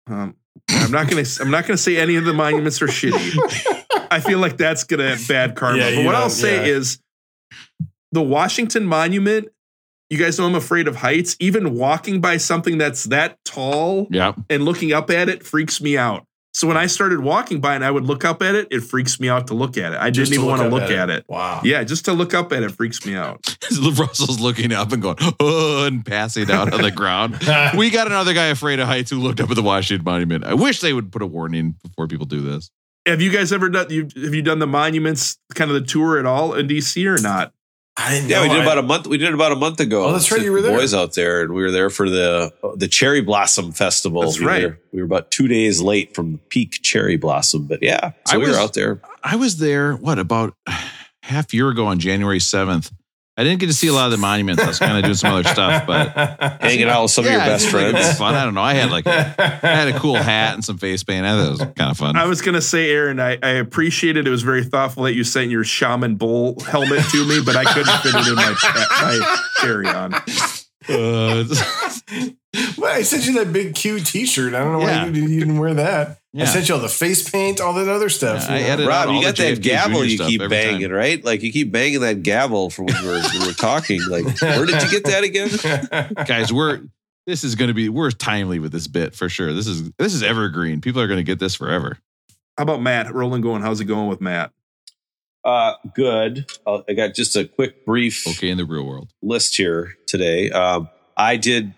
Um, I'm not gonna. I'm not gonna say any of the monuments are shitty. I feel like that's gonna have bad karma. Yeah, but what I'll say yeah. is, the Washington Monument. You guys know I'm afraid of heights. Even walking by something that's that tall Yeah. and looking up at it freaks me out. So when I started walking by and I would look up at it, it freaks me out to look at it. I Just didn't even want to look at it. Wow. Yeah, just to look up at it freaks me out. Russell's looking up and going, oh, and passing out on the ground. We got another guy afraid of heights who looked up at the Washington Monument. I wish they would put a warning before people do this. Have you guys ever done? You have you done the monuments kind of the tour at all in DC or not? I Yeah, we did about a month. We did about a month ago. Oh, that's right, you were the there. Boys out there, and we were there for the the cherry blossom festival. That's we right. Were, we were about two days late from the peak cherry blossom, but yeah, so I we was- were out there. I was there, what, about half year ago on January 7th. I didn't get to see a lot of the monuments. I was kind of doing some other stuff, but Hanging out with some of your best seemed like was friends. fun. I don't know. I had like a, I had a cool hat and some face paint. I thought it was kind of fun. I was gonna say, Aaron, I, I appreciated it. it was very thoughtful that you sent your shaman bull helmet to me, but I couldn't fit it in my my carry on. Uh, well, I sent you that big Q T-shirt. I don't know Yeah. why you, you didn't wear that. Yeah. I sent you all the face paint, all that other stuff. Yeah, you know? edited Rob, you got that JFK gavel you keep every time. banging, right? Like you keep banging that gavel from when we were, we were talking. Like, where did you get that again? guys we're this is going to be we're timely with this bit for sure this is this is evergreen people are going to get this forever How about Matt? Roland going, how's it going with Matt? Uh, good. Uh, I got just a quick, brief okay in the real world list here today. Um, I did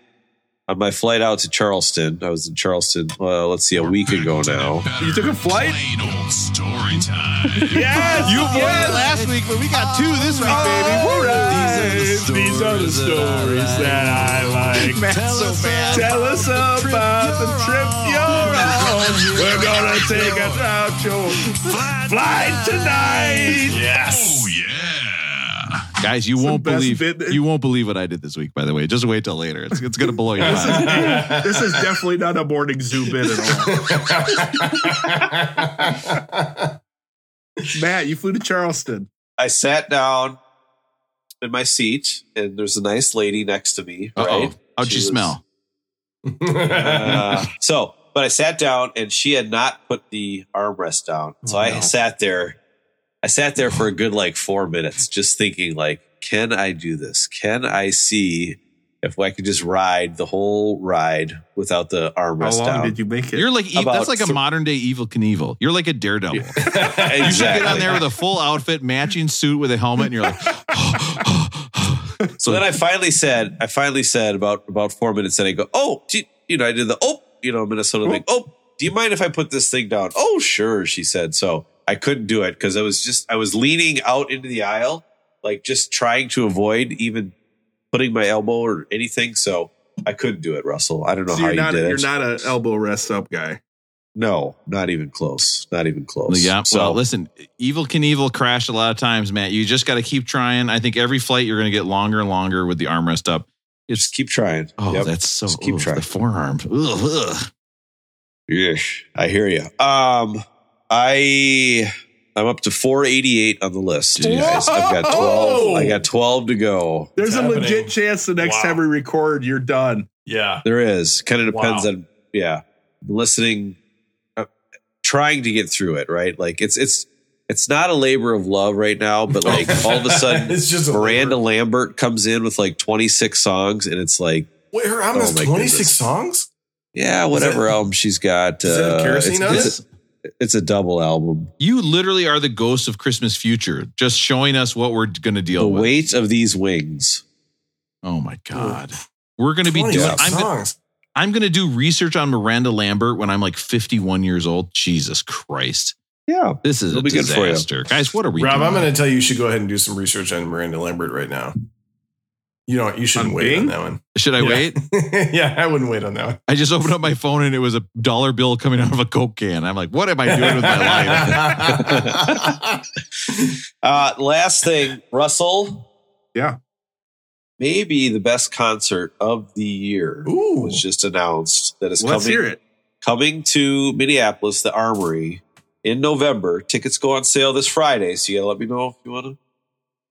on my flight out to Charleston. I was in Charleston. Well, let's see, a week ago now. You took a flight? Plain old story time. Yes, you avoided last week but we got two this week baby These are the stories that I like. Matt's so bad Tell us about the trip you're on. We're gonna take a out your flight tonight. Yes. Oh, yeah. guys you won't believe bit. you won't believe what i did this week by the way just wait till later it's, it's going to blow your mind this is definitely not a morning zoo bit at all. Matt, you flew to Charleston. I sat down in my seat, and there's a nice lady next to me. Uh-oh. Right? how'd you She was- smell Uh, so but I sat down and she had not put the armrest down. So Oh, I no. sat there. I sat there for a good like four minutes, just thinking like, can I do this? Can I see if I could just ride the whole ride without the armrest? How long down? did you make it? You're like About that's like a th- modern day Evel Knievel. You're like a daredevil. You should get on there with a full outfit, matching suit with a helmet, and you're like, So then I finally said, I finally said about about four minutes, and I go, oh, do you, you know, I did the oh, you know, Minnesota thing. Oh, do you mind if I put this thing down? Oh, sure, she said. So I couldn't do it because I was just I was leaning out into the aisle, like just trying to avoid even putting my elbow or anything. So I couldn't do it, Russell. I don't know So how you're you not did you're it. not an elbow rest up guy. no, not even close. Not even close. yeah. So well, listen, Evel Knievel crash a lot of times, Matt. You just got to keep trying. I think every flight you're going to get longer and longer with the armrest up. It's just keep trying. oh, Yep. that's so Just keep ugh, trying. the forearms. Ugh, ugh. Yeesh, I hear you. Um, I I'm up to 488 on the list. Jeez. Guys. I've got 12. Whoa. I got 12 to go. There's a happening. legit chance the next Wow. time we record, you're done. Yeah. There is. Kind of depends Wow. on yeah, listening, uh, trying to get through it. Right, like it's it's it's not a labor of love right now, but like all of a sudden, It's just Miranda. Lambert comes in with like 26 songs, and it's like Wait, her album Oh has 26 goodness. songs? yeah, whatever album she's got. is that uh, Kerosene on it's, it's, a, it's a double album. You literally are the ghost of Christmas future, just showing us what we're going to deal The with. The weight of these wings. Oh my god. We're going to be doing I'm gonna, songs. I'm going to do research on Miranda Lambert when I'm like 51 years old. Jesus Christ. Yeah. This is It'll a be good for you. disaster. Guys, what are we Rob, doing? I'm going to tell you you should go ahead and do some research on Miranda Lambert right now. You know? You shouldn't On wait on that one. Should I Yeah. wait? yeah, I wouldn't wait on that one. I just opened up my phone and it was a dollar bill coming out of a Coke can. I'm like, what am I doing with my life? Uh, last thing, Russell. Yeah. Maybe the best concert of the year Ooh. was just announced that is Let's coming hear it. coming to Minneapolis, the Armory, in November. Tickets go on sale this Friday, so you gotta let me know if you want to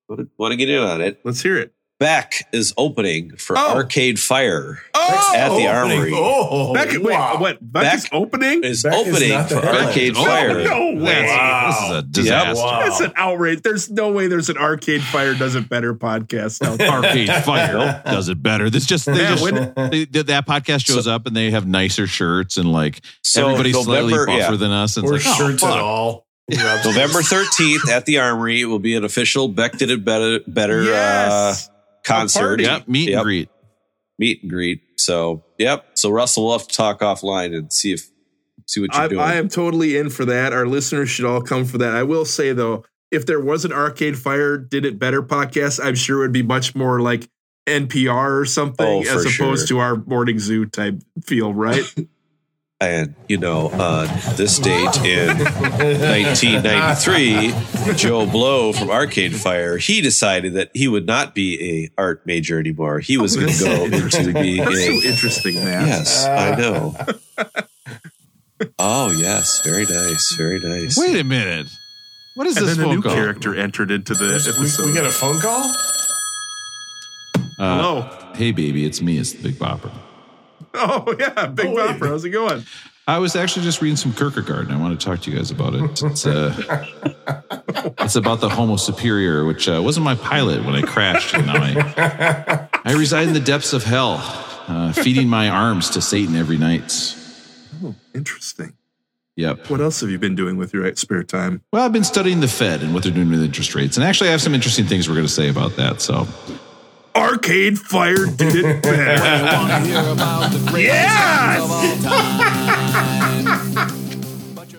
want to, want to get in on it. Let's hear it. Beck is opening for Oh. Arcade Fire Oh, at the Opening. Armory. Oh, Beck, wait, wow. what? Beck, is opening? Is Beck opening not the for headliner. Arcade Oh, Fire. no way. That's- This is a disaster. Wow. That's an outrage. There's no way there's an Arcade Fire does it better podcast out there. Arcade Fire does it better. This just, they Man, just when- they, that podcast shows up and they have nicer shirts and like So everybody's slightly November, buffer yeah. than us. And Or it's like, oh, shirts at all. November 13th at the Armory it will be an official Beck did it better better Yes. uh, concert. Yep, meet Yep. and greet. Meet and greet. So, yep. So Russell will have to talk offline and see if see what you're I, doing. I am totally in for that. Our listeners should all come for that. I will say though, if there was an Arcade Fire did it better podcast, I'm sure it would be much more like NPR or something Oh, as opposed sure. to our morning zoo type feel, right? and you know, on this date in 1993, Joe Blow from Arcade Fire, he decided that he would not be a art major anymore. He was going to go into being That's so interesting, man. Yes, I know. Oh yes, very nice, very nice. Wait a minute. What is And this then a new call? character entered into the we, episode. we got a phone call? Uh, Hello. Hey, baby, it's me. It's the Big Bopper. Oh yeah, Big Oh, wait. Bopper. How's it going? I was actually just reading some Kierkegaard, and I want to talk to you guys about it. It's, uh, it's about the Homo Superior, which uh, wasn't my pilot when I crashed, and now I, I reside in the depths of hell, uh, feeding my arms to Satan every night. Oh, interesting. Yep. What else have you been doing with your spare time? Well, I've been studying the Fed and what they're doing with interest rates, and actually, I have some interesting things we're going to say about that. So, Arcade Fire did it better. yeah.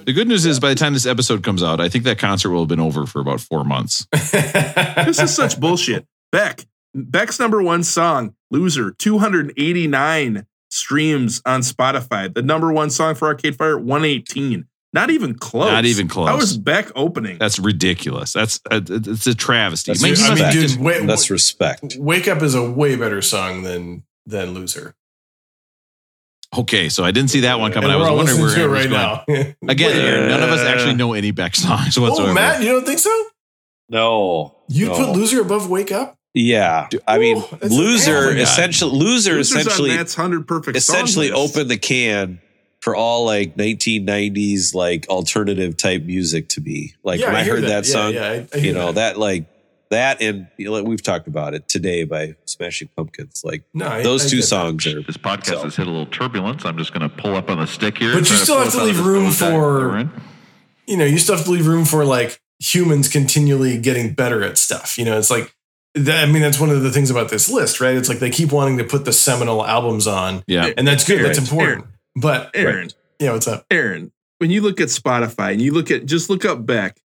the good news is, by the time this episode comes out, I think that concert will have been over for about four months. this is such bullshit. Beck, Beck's number one song, Loser, 289 streams on Spotify. The number one song for Arcade Fire, 118. Not even close. Not even close. How is Beck opening? That's ridiculous. That's uh, it's a travesty. That's Man, he I mean, dude, wait, That's respect. Wake Up is a way better song than than Loser. okay, so I didn't see that one coming. I was wondering where to it it was right going. now. Again, here, none of us actually know any Beck songs whatsoever. oh, Matt, you don't think so? No, You no. put Loser above Wake Up? Yeah, I mean, Ooh, loser essentially loser Loser's on essentially Matt's 100 perfect essentially song opened the can for all like 1990s like alternative type music to me. Like Yeah, when I I, heard that. that, song, yeah, I- I you know, that. that. like that and you know, we've talked about it today by Smashing Pumpkins. Like No, I- those I two get that. songs are This podcast so- has hit a little turbulence. I'm just going to pull up on the stick here. But and you try still have to us out of leave room for- that we're in. you know, you still have to leave room for like humans continually getting better at stuff. You know, it's like that, I mean, that's one of the things about this list, right? It's like they keep wanting to put the seminal albums on, Yeah. and that's good. Aaron, that's important. But Aaron, yeah, what's up? Aaron, when you look at Spotify and you look at just look up Beck,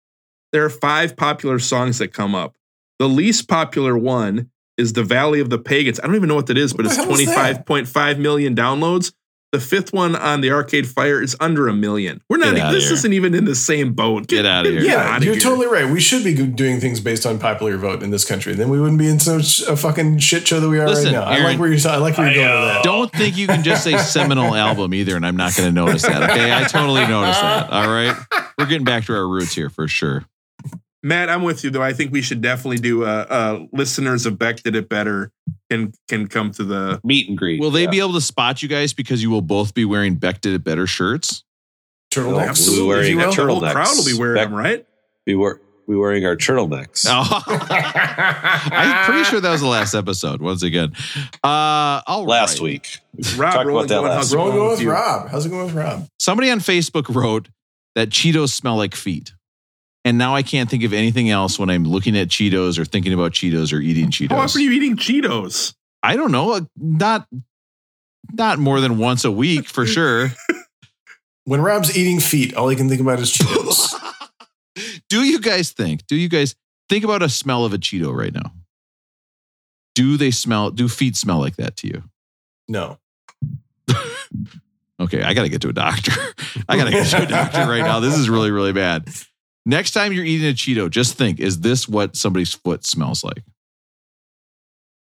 there are five popular songs that come up. The least popular one is The Valley of the Pagans. I don't even know what that is, but What it's hell is that? 25.5 million downloads. The fifth one on the Arcade Fire is under a million. We're not. Get This here. isn't even in the same boat. Get out of here. Yeah, outta you're here. totally right. We should be doing things based on popular vote in this country. Then we wouldn't be in such a fucking shit show that we are Listen, right now. I like where you're. I like where you're going with that. Don't think you can just say seminal album either, and I'm not going to notice that. Okay, I totally noticed that. All right, we're getting back to our roots here for sure. Matt, I'm with you though. I think we should definitely do. Uh, uh, listeners of Beck did it better can can come to the. meet and greet. Will they yeah. be able to spot you guys because you will both be wearing Beck did it better shirts? Turtlenecks. Absolutely, wearing if you our will. The whole crowd will be wearing Beck- them, right? be were we wearing our turtlenecks? Oh, I'm pretty sure that was the last episode. Once again, uh, all Last right. week. Rob, Talked about that going, last how's it Rolling going going with with? Rob. How's it going with Rob? Somebody on Facebook wrote that Cheetos smell like feet. And now I can't think of anything else when I'm looking at Cheetos or thinking about Cheetos or eating Cheetos. How often are you eating Cheetos? I don't know. Not not more than once a week for sure. When Rob's eating feet, all he can think about is Cheetos. do you guys think? Do you guys think about a smell of a Cheeto right now? Do they smell? Do feet smell like that to you? no. Okay, I got to get to a doctor. I got to get to a doctor right now. This is really, really bad. Next time you're eating a Cheeto, just think: Is this what somebody's foot smells like?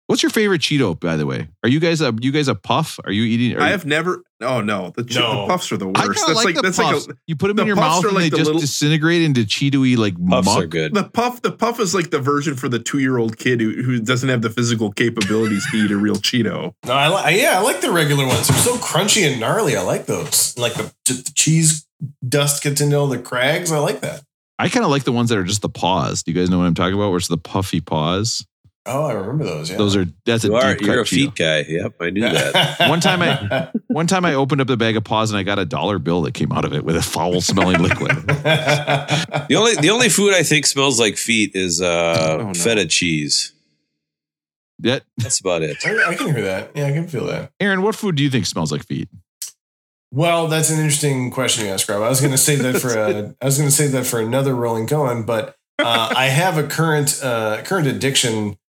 What's your favorite Cheeto, by the way? Are you guys a you guys a puff? Are you eating? Are I you- have never. Oh no, the, ch- No. the puffs are the worst. kinda That's like, like, the that's puffs. like a, you put them the in your mouth and like they the just little- disintegrate into Cheeto-y like Puffs muck. are good. the puff. The puff is like the version for the two year old kid who, who doesn't have the physical capabilities to eat a real Cheeto. No, I like. Yeah, I like the regular ones. They're so crunchy and gnarly. I like those. Like the, the cheese dust gets into all the crags. I like that. I kind of like the ones that are just the paws. Do you guys know what I'm talking about? Where it's the puffy paws. Oh, I remember those. Yeah. Those are that's a You are deep you're a feet Cheeto. guy. Yep, I knew that. One time I- One time I opened up the bag of paws and I got a dollar bill that came out of it with a foul smelling liquid. The only the only food I think smells like feet is uh, Oh, no. feta cheese. That That's about it. I, I can hear that. Yeah, I can feel that. Aaron, what food do you think smells like feet? Well, that's an interesting question you asked, Rob. I was going to say that for a, I was going to say that for another Rolling going, but uh, I have a current uh, current addiction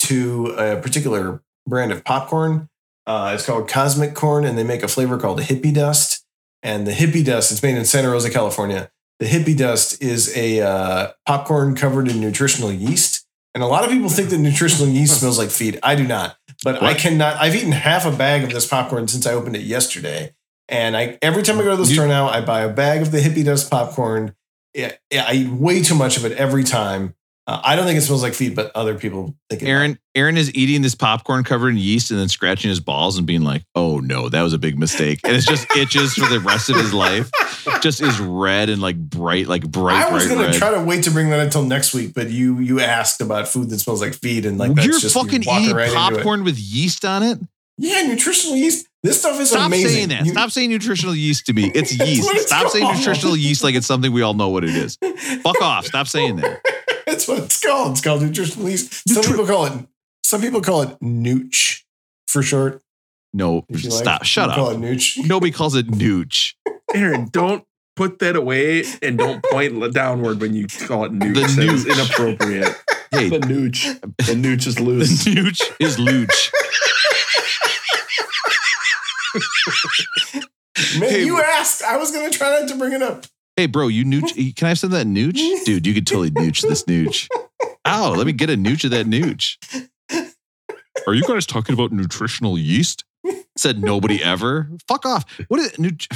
to a particular brand of popcorn. Uh, it's called Cosmic Corn, and they make a flavor called Hippie Dust. And the Hippie Dust, it's made in Santa Rosa, California. The Hippie Dust is a uh, popcorn covered in nutritional yeast. And a lot of people think that nutritional yeast smells like feet. I do not. But I cannot. I've eaten half a bag of this popcorn since I opened it yesterday. And I every time I go to the You- store now, I buy a bag of the Hippie Dust popcorn. I eat way too much of it every time. Uh, I don't think it smells like feet, but other people think it. Aaron Aaron is eating this popcorn covered in yeast and then scratching his balls and being like, "Oh no, that was a big mistake." And it's just itches for the rest of his life. Just is red and like bright, like bright, I was bright gonna red. try to wait to bring that until next week, but you you asked about food that smells like feet, and like that's You're just fucking walk eating right popcorn with yeast on it. Yeah, nutritional yeast. This stuff is Stop amazing. saying that. You- Stop saying nutritional yeast to me. It's yeast. it's Stop saying nutritional yeast like it's something we all know what it is. Fuck off. Stop saying that. That's what it's called. It's called nutritional yeast. Some Nutri- people call it. Some people call it nooch for short. No, If stop. like. Shut You Call up. it nooch. Nobody calls it nooch. Aaron, don't put that away and don't point downward when you call it nooch. The That is nooch. inappropriate. Hey, the nooch. The nooch is loose. the loose. nooch is looch. Man, Hey, you asked. I was gonna try not to bring it up. Hey, bro, you nooch. Can I have some of that nooch? Dude, you could totally nooch this nooch. Ow, let me get a nooch of that nooch. Are you guys talking about nutritional yeast? Said nobody ever. Fuck off. What is nooch?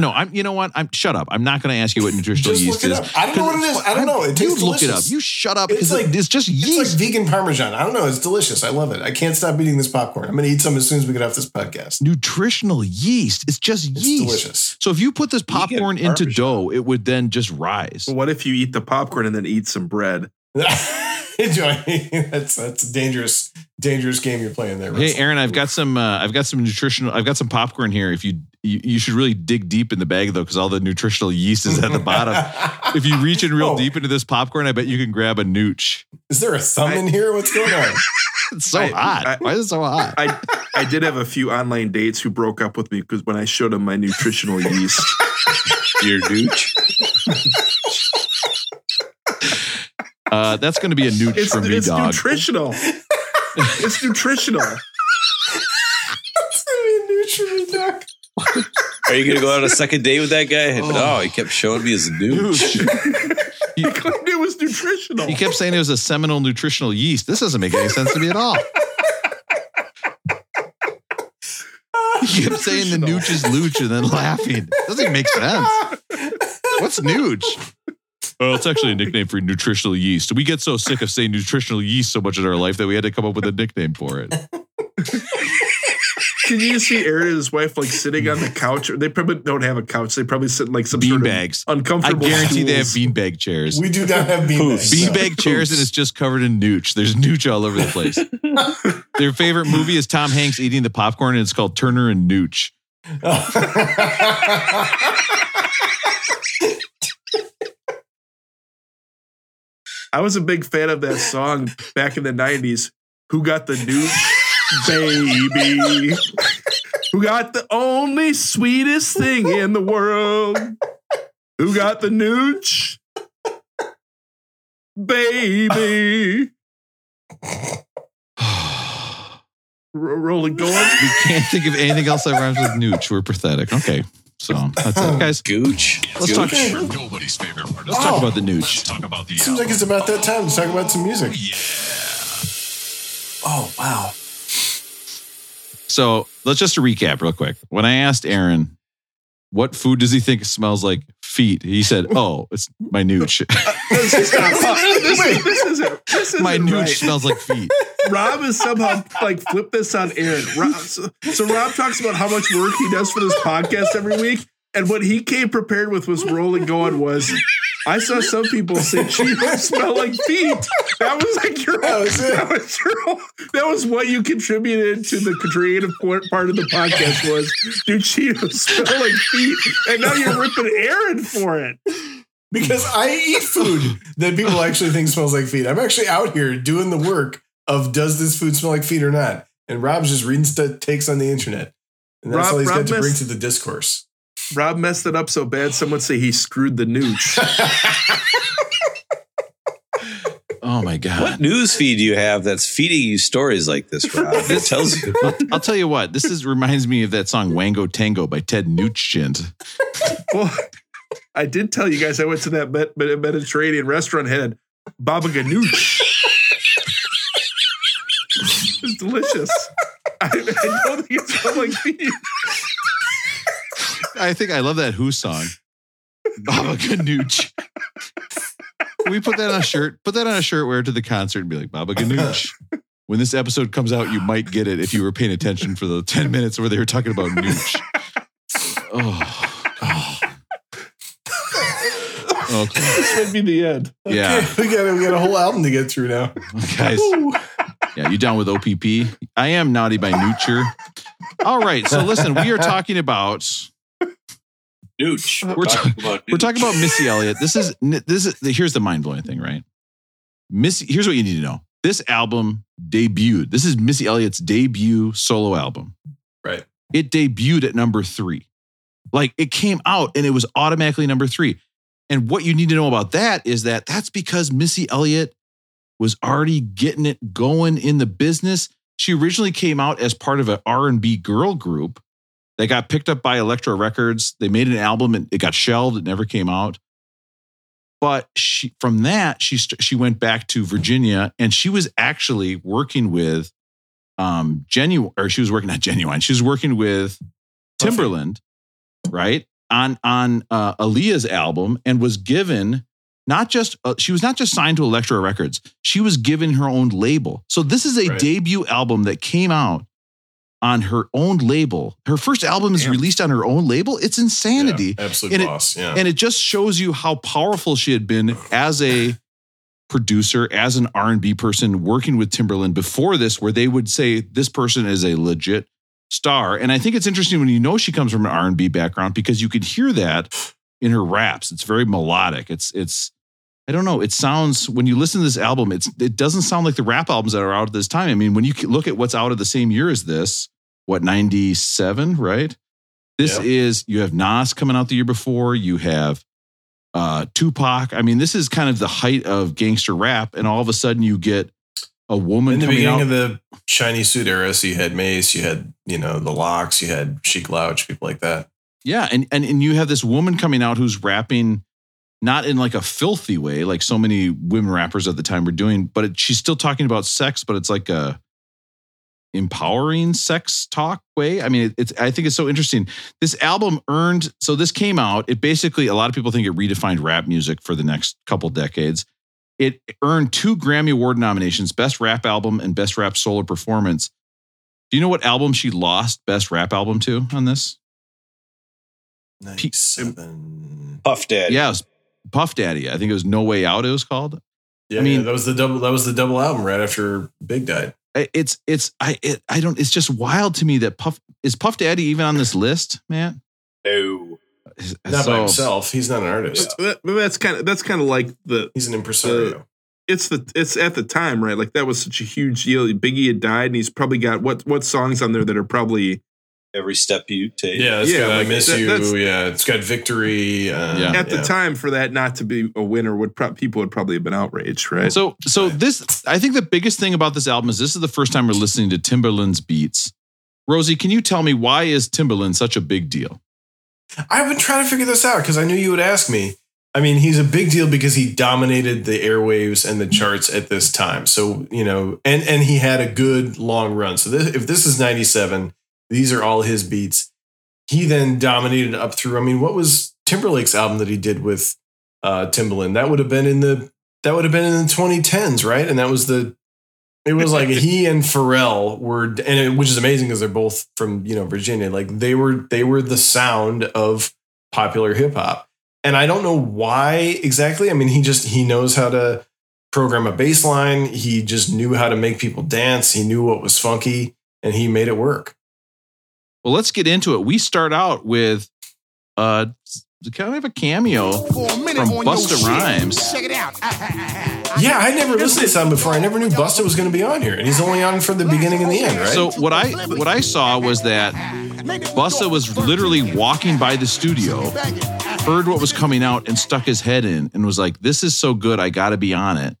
No, I'm. You know what? I'm. Shut up. I'm not going to ask you what nutritional Just yeast look it is. up. I don't know what it is. I don't know. It you tastes look it up. You shut up It's like- it's just It's yeast. like vegan parmesan. I don't know. It's delicious. I love it. I can't stop eating this popcorn. I'm going to eat some as soon as we get off this podcast. nutritional yeast. It's just It's yeast. delicious. So if you put this Vegan popcorn into Parmesan. dough, it would then just rise. But what if you eat the popcorn and then eat some bread? Enjoy. that's that's a dangerous, dangerous game you're playing there. Hey, Aaron, I've got some. Uh, I've got some nutritional. I've got some popcorn here. If you you, you should really dig deep in the bag though, because all the nutritional yeast is at the bottom. if you reach in real Oh. deep into this popcorn, I bet you can grab a nooch. Is there a thumb in here? What's going on? It's so I- hot. I- Why is it so hot? I I did have a few online dates who broke up with me because when I showed them my nutritional yeast. Your nooch. Uh, that's going to be a nooch It's, for me, it's dog. nutritional. it's nutritional. It's gonna be a nutrient doc. Are you gonna go on a second date with that guy? No, he kept showing me his nooch. He claimed it was nutritional. He kept saying it was a seminal nutritional yeast. This doesn't make any sense to me at all. He kept saying the nooch is looch and then laughing. Doesn't even make sense. What's nooch? Well, it's actually a nickname for nutritional yeast. We get so sick of saying nutritional yeast so much in our life that we had to come up with a nickname for it. Can you see Aaron and his wife like sitting on the couch? They probably don't have a couch. They probably sit in like some sort of Beanbags. I uncomfortable. guarantee they have stools. beanbag chairs. We do not have beanbags. Beanbag chairs and it's just covered in nooch. There's nooch all over the place. Their favorite movie is Tom Hanks eating the popcorn and it's called Turner and Nooch. I was a big fan of that song back in the '90s. Who got the new baby? Who got the only sweetest thing in the world? Who got the nooch, baby? R- rolling going. We can't think of anything else that rhymes with nooch. We're pathetic. Okay. So that's it. Guys, Gooch. let's talk Okay. Nobody's favorite part. let's talk Oh. about the Let's nooch. talk about the Seems like it's about that time to talk about some music. Yeah. Oh wow. So let's just recap real quick. When I asked Aaron, what food does he think smells like feet? He said, Oh, it's my nooch. This is, this is, this is, this my nooch right. smells like feet. Rob has somehow like flipped this on Aaron. Rob, so, so Rob talks about how much work he does for this podcast every week, and what he came prepared with was rolling going was. I saw some people say Cheetos smell like feet. That was like your That was that was your that was what you contributed to the creative part of the podcast was do Cheetos smell like feet? And now you're ripping Aaron for it. Because I eat food that people actually think smells like feet. I'm actually out here doing the work of does this food smell like feet or not? And Rob's just reading stuff takes on the internet. And that's Rob- all he's Rob got to bring to the discourse. Rob messed it up so bad. Some would say he screwed the nooch. Oh my god! What God. news feed do you have that's feeding you stories like this, Rob? It tells you. I'll, I'll tell you what, this is reminds me of that song Wango Tango by Ted Nugent. Well, I did tell you guys I went to that Med- Med- Mediterranean restaurant had baba ganoush. it's delicious. I, I don't think it's smelled like feet. I think I love that Who song. Baba Ganoush. we put that on a shirt. Put that on a shirt, wear it to the concert, and be like, Baba Ganoush. When this episode comes out, you might get it if you were paying attention for the 10 minutes where they were talking about nooch. Oh. oh okay. This might be the end. Yeah. Okay, we got a, we got a whole album to get through now. Guys. Yeah, you down with OPP? I am naughty by Nutcher. All right. So listen, we are talking about Nooch. We're talking about We're talking about Missy Elliott. This is this is here's the mind blowing thing, right? Missy, here's what you need to know. This album debuted. This is Missy Elliott's debut solo album. Right. It debuted at number three. Like it came out and it was automatically number three. And what you need to know about that is that that's because Missy Elliott was already getting it going in the business. She originally came out as part of an R&B girl group they got picked up by Elektra Records. They made an album and it got shelved. It never came out. But she, from that, she st- she went back to Virginia and she was actually working with um Ginuwine or she was working not Ginuwine. She was working with Timbaland, right? on on uh, Aaliyah's album and was given not just uh, she was not just signed to Elektra Records. She was given her own label. So this is a Right. debut album that came out on her own label. Her first album is released on her own label. It's insanity. Yeah, absolute And it- yeah. And it just shows you how powerful she had been as a producer, as an R&B person working with Timbaland before this where they would say this person is a legit star. And I think it's interesting when you know she comes from an R&B background because you could hear that in her raps. It's very melodic. It's it's I don't know. It sounds when you listen to this album, it's it doesn't sound like the rap albums that are out at this time. I mean, when you look at what's out of the same year as this, what 97, right? This Yep. is you have Nas coming out the year before, you have uh Tupac. I mean, this is kind of the height of gangster rap and all of a sudden you get a woman in the coming beginning out of the shiny suit era, so you had Mase, you had you know the LOX, you had Sheek Louch, people like that. Yeah, and and and you have this woman coming out who's rapping not in like a filthy way, like so many women rappers at the time were doing, but it, she's still talking about sex, but it's like a empowering sex talk way. I mean, it, it's I think it's so interesting. This album earned so this came out. It basically a lot of people think it redefined rap music for the next couple decades. It earned two Grammy Award nominations: Best Rap Album and Best Rap Solo Performance. Do you know what album she lost Best Rap Album to on this? Ninety-seven. Puff Daddy. Yeah, it was Puff Daddy. I think it was No Way Out. It was called. Yeah, I mean- yeah, that was the double. That was the double album right after Big died. It's it's I it, I don't. It's just wild to me that Puff is Puff Daddy even on this list, man. No. Not So- by himself. He's not an artist. But but that's kind of that's kind of like the He's an impresario. it's the it's at the time right like that was such a huge deal. Biggie had died and he's probably got what what songs on there that are probably Every step you take. yeah, it's yeah, got I miss that- you. Yeah, it's got victory. Uh, Yeah. at the time for that not to be a winner would pro- people would probably have been outraged right. So so this I think the biggest thing about this album is this is the first time we're listening to Timbaland's beats. Rosie, can you tell me why is Timbaland such a big deal? I've been trying to figure this out because I knew you would ask me. I mean, he's a big deal because he dominated the airwaves and the charts at this time. So, you know, and and he had a good long run. So this, if this is 97, these are all his beats. He then dominated up through I mean, what was Timberlake's album that he did with uh Timbaland? That would have been in the that would have been in the 2010s, right? And that was the it was like he and Pharrell were, and it, which is amazing because they're both from you know Virginia. Like they were, they were the sound of popular hip hop. And I don't know why exactly. I mean, he just he knows how to program a bass line. He just knew how to make people dance. He knew what was funky, and he made it work. Well, let's get into it. We start out with uh kind of a cameo from Busta Rhymes. Check it out. yeah, I never listened to this song before. I never knew Busta was going to be on here, and he's only on from the beginning and the end, right? So what I what I saw was that Busta was literally walking by the studio, heard what was coming out, and stuck his head in and was like, "This is so good, I got to be on it."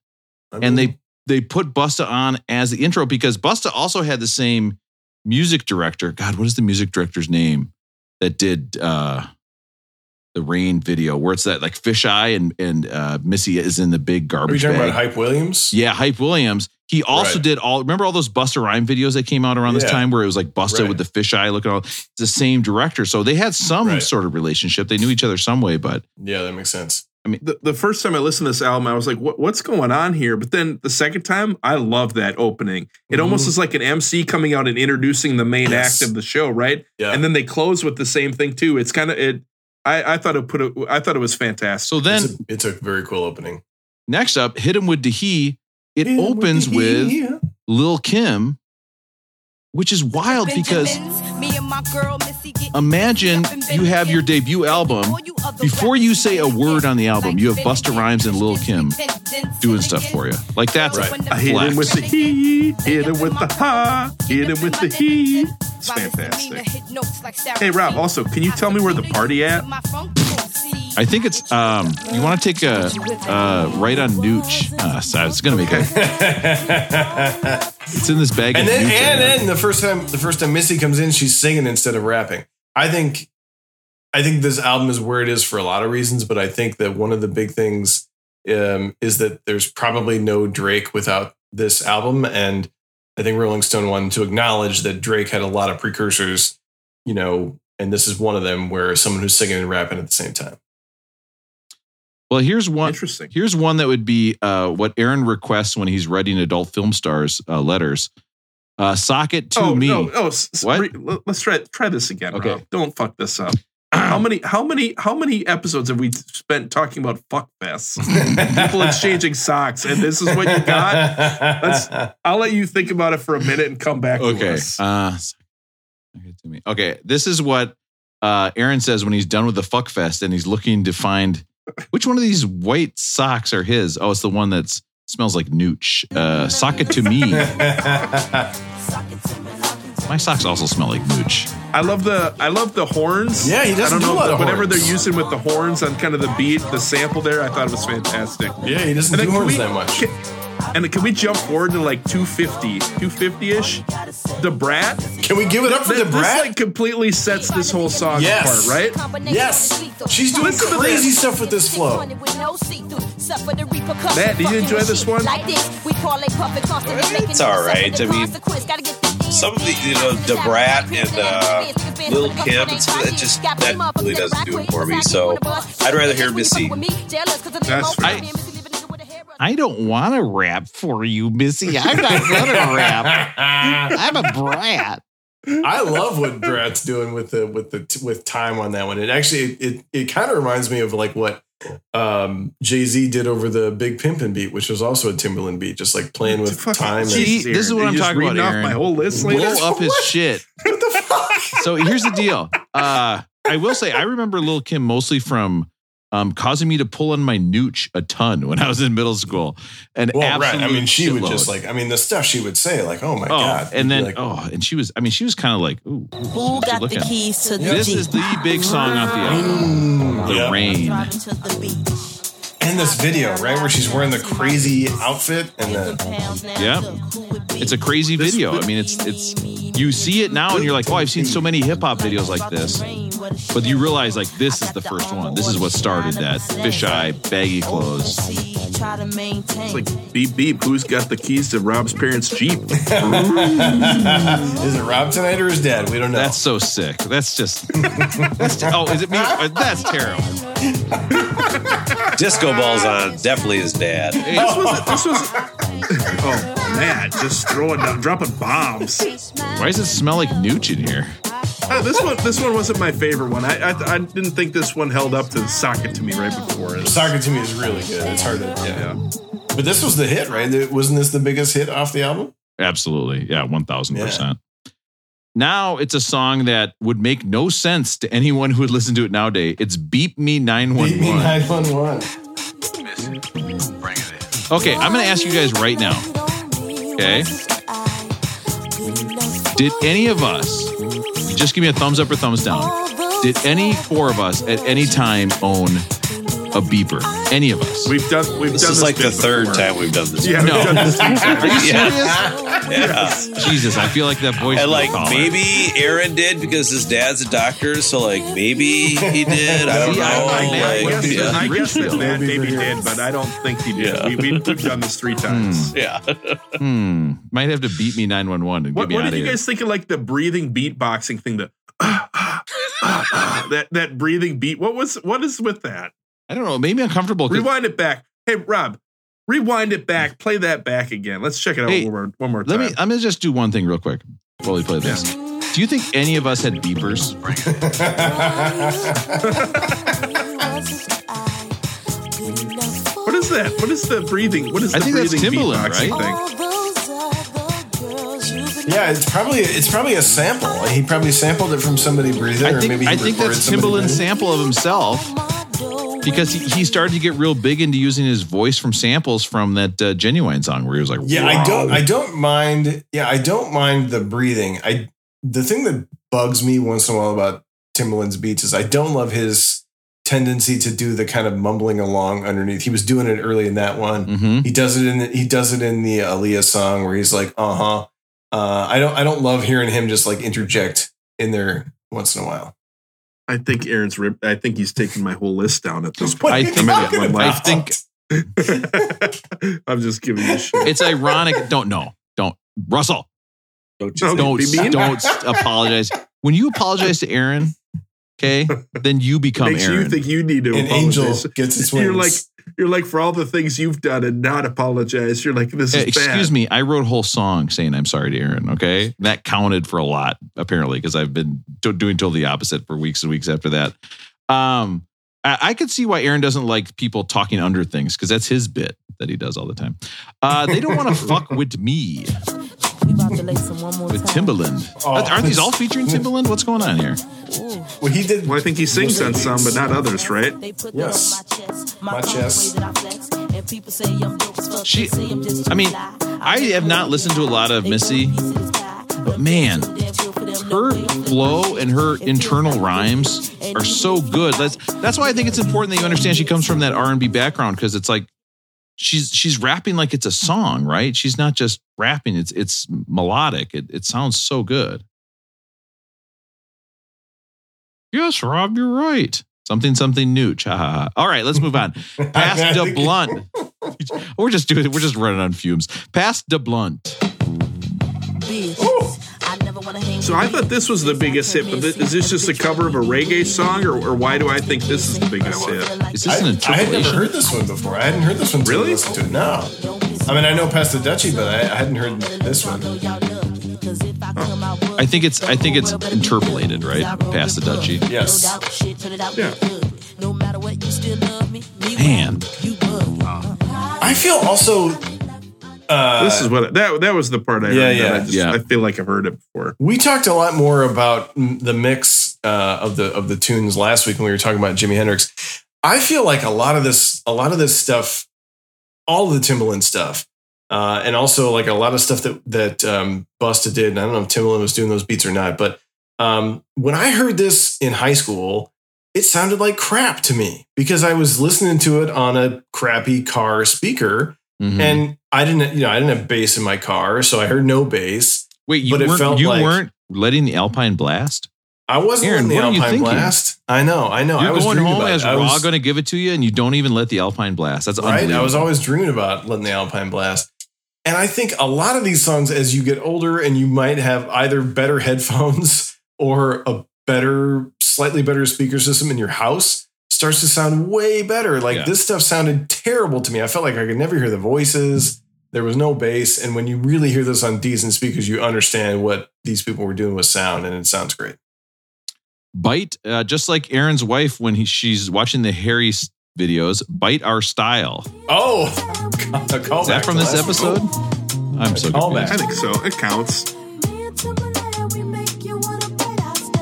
And they they put Busta on as the intro because Busta also had the same music director. God, what is the music director's name that did uh the rain video where it's that like fisheye and and uh Missy is in the big are you garbage talking bag. about Hype Williams? Yeah, Hype Williams. He also Right. did all. Remember all those Busta Rhyme videos that came out around this time, where it was like Busta Right. with the fisheye looking all. It's the same director, so they had some Right. sort of relationship. They knew each other some way, but Yeah, that makes sense. The, the first time I listened to this album, I was like, what, what's going on here? But then the second time, I love that opening. It almost Mhm. is like an MC coming out and introducing the main Yes. act of the show, right? Yeah. And then they close with the same thing too. It's kind of it. I, I thought it put it. I thought it was fantastic. so then it's, a, it's a very cool opening. next up, hit him with Dahi. It opens with Lil Kim, which is wild because imagine you have your debut album. Before you say a word on the album, you have Busta Rhymes and Lil Kim doing stuff for you. Like that's Right. a I hit flex. him with the he, hit him with the ha, hit him with the he. It's fantastic. Hey Rob, also, can you tell me where the party at? I think it's um you want to take a uh right on Nooch. Uh, so it's gonna make a it's in this bag and of then and then the first time the first time Missy comes in, she's singing instead of rapping. I think I think this album is where it is for a lot of reasons, but I think that one of the big things um, is that there's probably no Drake without this album, and I think Rolling Stone wanted to acknowledge that Drake had a lot of precursors, you know, and this is one of them where someone who's singing and rapping at the same time. Well, here's one. Interesting. Here's one that would be uh, what Aaron requests when he's writing adult film stars uh, letters. Uh, sock it to oh, me. No, oh, s- What? let's try try this again. Okay. Rob. Don't fuck this up. How many how many how many episodes have we spent talking about fuck fests? People exchanging socks, and this is what you got. Let's. I'll let you think about it for a minute and come back. To Okay. us. Uh, to me. Okay. This is what uh, Aaron says when he's done with the fuck fest and he's looking to find which one of these white socks are his. Oh, it's the one that smells like nooch. Uh, sock it to me. My socks also smell like nooch. I love the I love the horns. Yeah, he doesn't I don't do a know lot of whatever horns. they're using with the horns on kind of the beat, the sample there. I thought it was fantastic. Yeah, he doesn't And do horns we- that much. can- and can we jump forward to like 250, 250 ish? The Brat. Can we give it up for Th- the this brat? like completely sets this whole song Yes. apart, right? yes, she's doing Listen crazy stuff with this flow. Matt, do you enjoy this one? It's all right. I mean, some of the, you know, the Brat and uh, Lil Kim, it's, it just that really doesn't do it for me. So I'd rather hear Missy. That's I, I don't want to rap for you, Missy. I'm not gonna rap. I'm a brat. I love what Brat's doing with the with the with time on that one. It actually it it kind of reminds me of like what um Jay Z did over the Big Pimpin' beat, which was also a Timbaland beat, just like playing with Fucking time. And, See, this is what I'm just talking about, reading off Aaron. my whole list Blow later. up his shit. what the fuck? So here's the deal. Uh, I will say I remember Lil Kim mostly from um, causing me to pull on my nooch a ton when I was in middle school. And Well, right. I mean, she would shitload. just like. I mean, the stuff she would say, like, "Oh my oh, god," and then like, oh, and she was. I mean, she was kind of like, ooh, Who got the keys to the This Jeep? is the big song off the album, The Yep. Rain. Driving to the beach. and this video, right, where she's wearing the crazy outfit and the Yeah. It's a crazy video. I mean, it's it's you see it now and you're like, oh, I've seen so many hip hop videos like this, but you realize like this is the first one. This is what started that fisheye baggy clothes. It's like beep beep. Who's got the keys to Rob's parents' Jeep? is it Rob tonight or his dad? We don't know. That's so sick. That's just. That's, oh, is it me? Uh, That's terrible. Disco balls on, definitely his dad. this was this was. Oh, man, just throwing down, dropping bombs. Why does it smell like nooch in here? Uh, this one, this one wasn't my favorite one. I, I, I didn't think this one held up to Sock it to me right before it. Soccer to me is really good. It's hard to. Yeah. Yeah. But this was the hit, right? Wasn't this the biggest hit off the album? Absolutely. Yeah, 1000%. Now it's a song that would make no sense to anyone who would listen to it nowadays. It's Beep Me Beat me 911. 911. Okay, I'm going to ask you guys right now. Okay. Did any of us, just give me a thumbs up or thumbs down, did any four of us at any time own a beeper? Any of us? We've done. We've This done is like the third before. time we've done this. Yeah, No. done this. Are you serious? Yeah. Jesus, I feel like that voice. And like caller. maybe Aaron did because his dad's a doctor, so like maybe he did. I don't know. I- I- I guess, yeah. I guess that Richfield. Matt maybe did, but I don't think he did. Yeah. We, we, we've done this three times. yeah. Hmm. Might have to beat me 911 and What, get me what out did you here. guys think of like the breathing beatboxing thing? The that that breathing beat. What was what is with that? I don't know. It made me uncomfortable. 'cause- Rewind it back. Hey Rob, rewind it back. Play that back again. Let's check it out Hey, one more one more Let me. I'm gonna just do one thing real quick while we play this. Do you think any of us had beepers? what is that? What is the breathing? What is the I the think that's breathing Timbaland, beatboxing right? thing? Yeah, it's probably it's probably a sample. He probably sampled it from somebody breathing, I or think. maybe he I think that's somebody Timbaland's breathing. sample of himself because he, he started to get real big into using his voice from samples from that uh, Ginuwine song where he was like, Yeah, I don't I don't mind yeah, I don't mind the breathing. I the thing that bugs me once in a while about Timbaland's beats is I don't love his tendency to do the kind of mumbling along underneath. He was doing it early in that one. Mhm. He does it in the, he does it in the Aaliyah song where he's like, "Uh-huh." Uh I don't I don't love hearing him just like interject in there once in a while. I think Aaron's rip. I think he's taking my whole list down at this What point. are I you think- talking I think I'm just giving you shit. It's ironic. Don't no. Don't Russell. Don't you Okay, Don't be mean. don't apologize. when you apologize to Aaron, okay, then you become Makes Aaron. you think you need to An angel gets its You're like wings. You're like for all the things you've done and not apologize. You're like this is Eh, excuse bad. me, I wrote a whole song saying I'm sorry to Aaron. Okay, that counted for a lot apparently because I've been do- doing totally the opposite for weeks and weeks after that. Um, I, I could see why Aaron doesn't like people talking under things because that's his bit that he does all the time. Uh, they don't want to fuck with me with Timbaland. Oh, Aren't these all featuring Timbaland? What's going on here? Well, he did. Well, I think he sings on some, but not others, right? Yes. My chest. She, I mean, I have not listened to a lot of Missy, but man, her flow and her internal rhymes are so good. That's that's why I think it's important that you understand she comes from that R and B background because it's like she's she's rapping like it's a song, right? She's not just rapping; it's it's melodic. It it sounds so good. Yes, Rob, you're right. Something something new. Ha, ha, ha. All right, let's move on. Past I the blunt. We're just doing. We're just running on fumes. Past the blunt. So I thought this was the biggest hit, but th- is this just a cover of a reggae song, or, or why do I think this is the biggest hit? Is I, this an I had never heard this one before. I hadn't heard this one. Really? to it. No. I mean, I know Pass the Dutchie, but I, I hadn't heard this one. I think it's. I think it's interpolated, right? Pass the Dutchie. Yes. Yeah. Man, I feel also. Uh, This is what that that was the part I Yeah, heard. that yeah. I, just, Yeah. I feel like I've heard it before. we talked a lot more about the mix uh, of the of the tunes last week when we were talking about Jimi Hendrix. I feel like a lot of this, a lot of this stuff, all the Timbaland stuff, uh, and also like a lot of stuff that that um, Busta did. And I don't know if Timbaland was doing those beats or not, but um, when I heard this in high school, it sounded like crap to me because I was listening to it on a crappy car speaker, Mhm. and I didn't, you know, I didn't have bass in my car, so I heard no bass. wait, you but it weren't. felt You like- weren't letting the Alpine blast. I wasn't Aaron, in the what are you Alpine? Blast. I know, I know. I You're was going home as it. I Raw going to give it to you, and you don't even let the Alpine blast. That's right. I was always dreaming about letting the Alpine blast. And I think a lot of these songs, as you get older, and you might have either better headphones or a better, slightly better speaker system in your house, starts to sound way better. Like Yeah. this stuff sounded terrible to me. I felt like I could never hear the voices. There was no bass, and when you really hear this on decent speakers, you understand what these people were doing with sound, and it sounds great. Bite, uh, just like Aaron's wife when he, she's watching the Harry videos. Bite our style. Oh, a callback Is that from this last week. episode? I'm so Callback. I think so. It counts.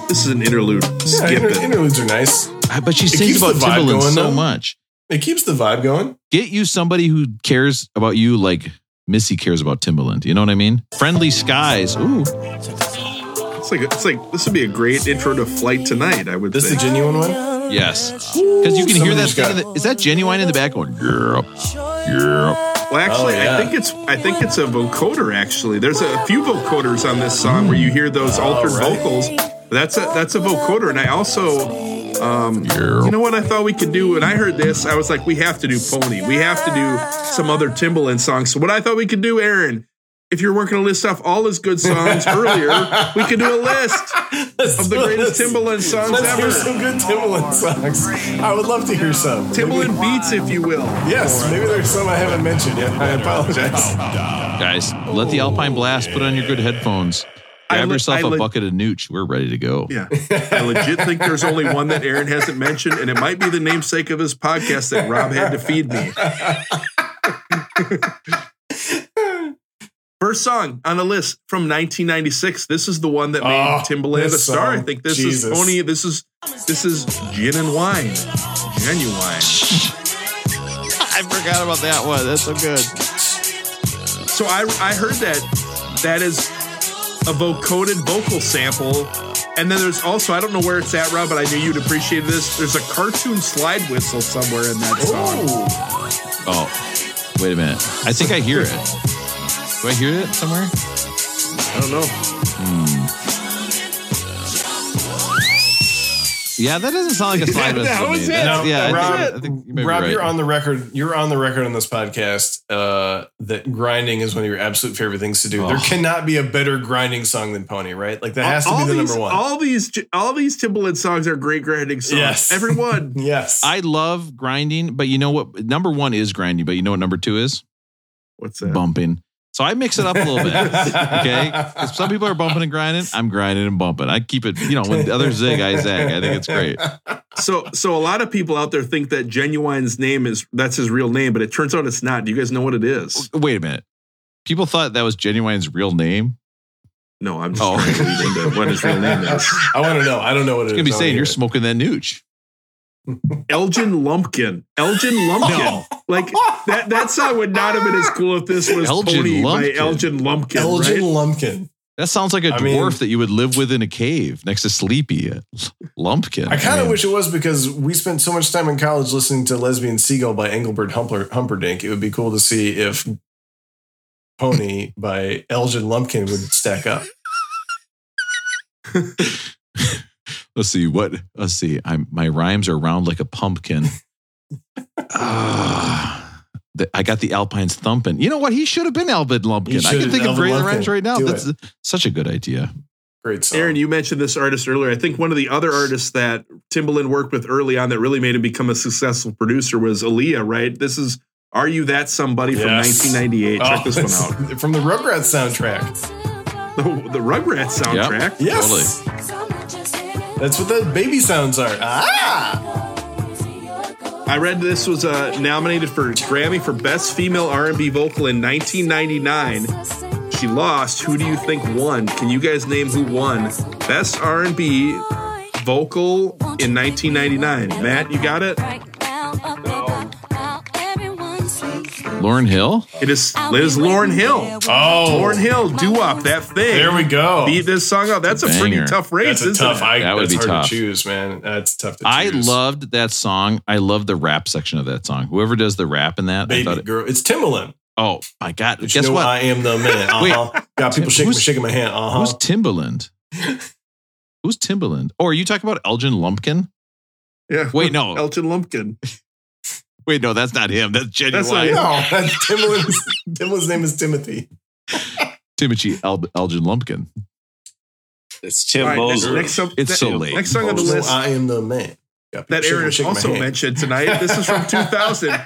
This is an interlude. Yeah, Skip inter- it. interludes are nice. But she It sings about the Timbaland going, so though. much. It keeps the vibe going. Get you somebody who cares about you like Missy cares about Timbaland. You know what I mean? Friendly skies. Ooh, It's like it's like this would be a great intro to Flight Tonight. I would This is the think. Ginuwine one. yes. Because you can hear Somebody that just thing. got- the- is that Ginuwine in the back going? Yeah, yeah. Well, actually, Oh, yeah. I think it's I think it's a vocoder. Actually, there's a few vocoders on this song where you hear those altered right. vocals. That's a that's a vocoder, and I also, um, you know what I thought we could do. When I heard this, I was like, we have to do Pony. We have to do some other Timbaland songs. So what I thought we could do, Aaron, if you're working to list off all his good songs earlier, we could do a list of the greatest Timbaland songs Let's hear ever. some good Timbaland songs. I would love to hear some. Timbaland beats, if you will. Yes, maybe there's some I haven't mentioned yet. I apologize. Guys, let the Alpine blast. Put on your good headphones. I Grab le- yourself I a le- bucket of nooch. We're ready to go. Yeah. I legit think there's only one that Aaron hasn't mentioned, and it might be the namesake of his podcast that Rob had to feed me. First song on the list from 1996. This is the one that made Oh, Timbaland a this star. I think this Jesus. is Pony. This is this is gin and wine. Ginuwine. I forgot about that one. That's so good. So I I heard that that is a vocoded vocal sample. And then there's also, I don't know where it's at, Rob, but I knew you'd appreciate this. There's a cartoon slide whistle somewhere in that song. Oh, wait a minute. I think I hear it. Do I hear it somewhere? I don't know. Hmm. Yeah, that doesn't sound like a slide Yeah, that to was me. it. No, yeah, I Rob, think, I think you Rob right. you're on the record. You're on the record on this podcast uh, that grinding is one of your absolute favorite things to do. There Oh. cannot be a better grinding song than Pony, right? Like that has to all be the these, number one. All these, all these Timbaland songs are great grinding songs. Yes. Everyone. yes. I love grinding, but you know what? Number one is grinding, but you know what number two is? What's that? Bumping. So I mix it up a little bit. Okay. 'Cause some people are bumping and grinding. I'm grinding and bumping. I keep it, you know, when the others zig, I zag. I think it's great. So, so a lot of people out there think that Ginuwine's name is that's his real name, but it turns out it's not. Do you guys know what it is? Wait a minute. People thought that was Ginuwine's real name. No, I'm just Oh. trying to lead into what his real name is. I want to know. I don't know what it It's is. gonna be saying you're smoking that nooch. Elgin Lumpkin. Elgin Lumpkin. No. Like that that song would not have been as cool if this was Elgin Pony Lumpkin. by Elgin Lumpkin. Elgin right? Lumpkin. That sounds like a I dwarf mean- that you would live with in a cave next to Sleepy. Lumpkin. I kind of wish it was because we spent so much time in college listening to Lesbian Seagull by Engelbert Humper, Humperdinck. It would be cool to see if Pony by Elgin Lumpkin would stack up. Let's see what. Let's see. I'm my rhymes are round like a pumpkin. Ah, the- I got the Alpines thumping. You know what? He should have been Albin Lumpkin. I can think of Alvin great rhymes right now. Do That's such a good idea. Great song. Aaron, you mentioned this artist earlier. I think one of the other artists that Timbaland worked with early on that really made him become a successful producer was Aaliyah, right? This is Are You That Somebody from 1998. Check Oh, this one out. From the Rugrats soundtrack. The, the Rugrats soundtrack. Yes. That's what the baby sounds are. Ah! I read this was uh, nominated for Grammy for Best Female R&B Vocal in 1999. She lost. Who do you think won? Can you guys name who won Best R&B Vocal in 1999? Matt, you got it? Lauryn Hill. It is Liz Lauryn Hill. Oh, Lauryn Hill, Doo Wop that thing. there we go. Beat this song out. That's a pretty tough race, That's a isn't tough. it? I, That would be hard tough. to choose, man. That's tough to choose. I loved that song. I love the rap section of that song. Whoever does the rap in that, I baby it, girl. It's Timbaland. oh my god! But you Guess know what? I am the man. Wait. Uh-huh. Got people shaking, shaking my hand. Uh huh. Who's Timbaland? Who's Timbaland? Oh, are you talking about Elgin Lumpkin? Yeah. Wait, no. Elton Lumpkin. Wait, no, that's not him. That's Ginuwine. That's not. No, that's Timbaland's, Timbaland's name is Timothy. Timothy El- Elgin Lumpkin. It's Tim All right, next, next, song- It's that- so late. next song on the list I am the man. Got that shaking, Aaron shaking also mentioned tonight. This is from 2000.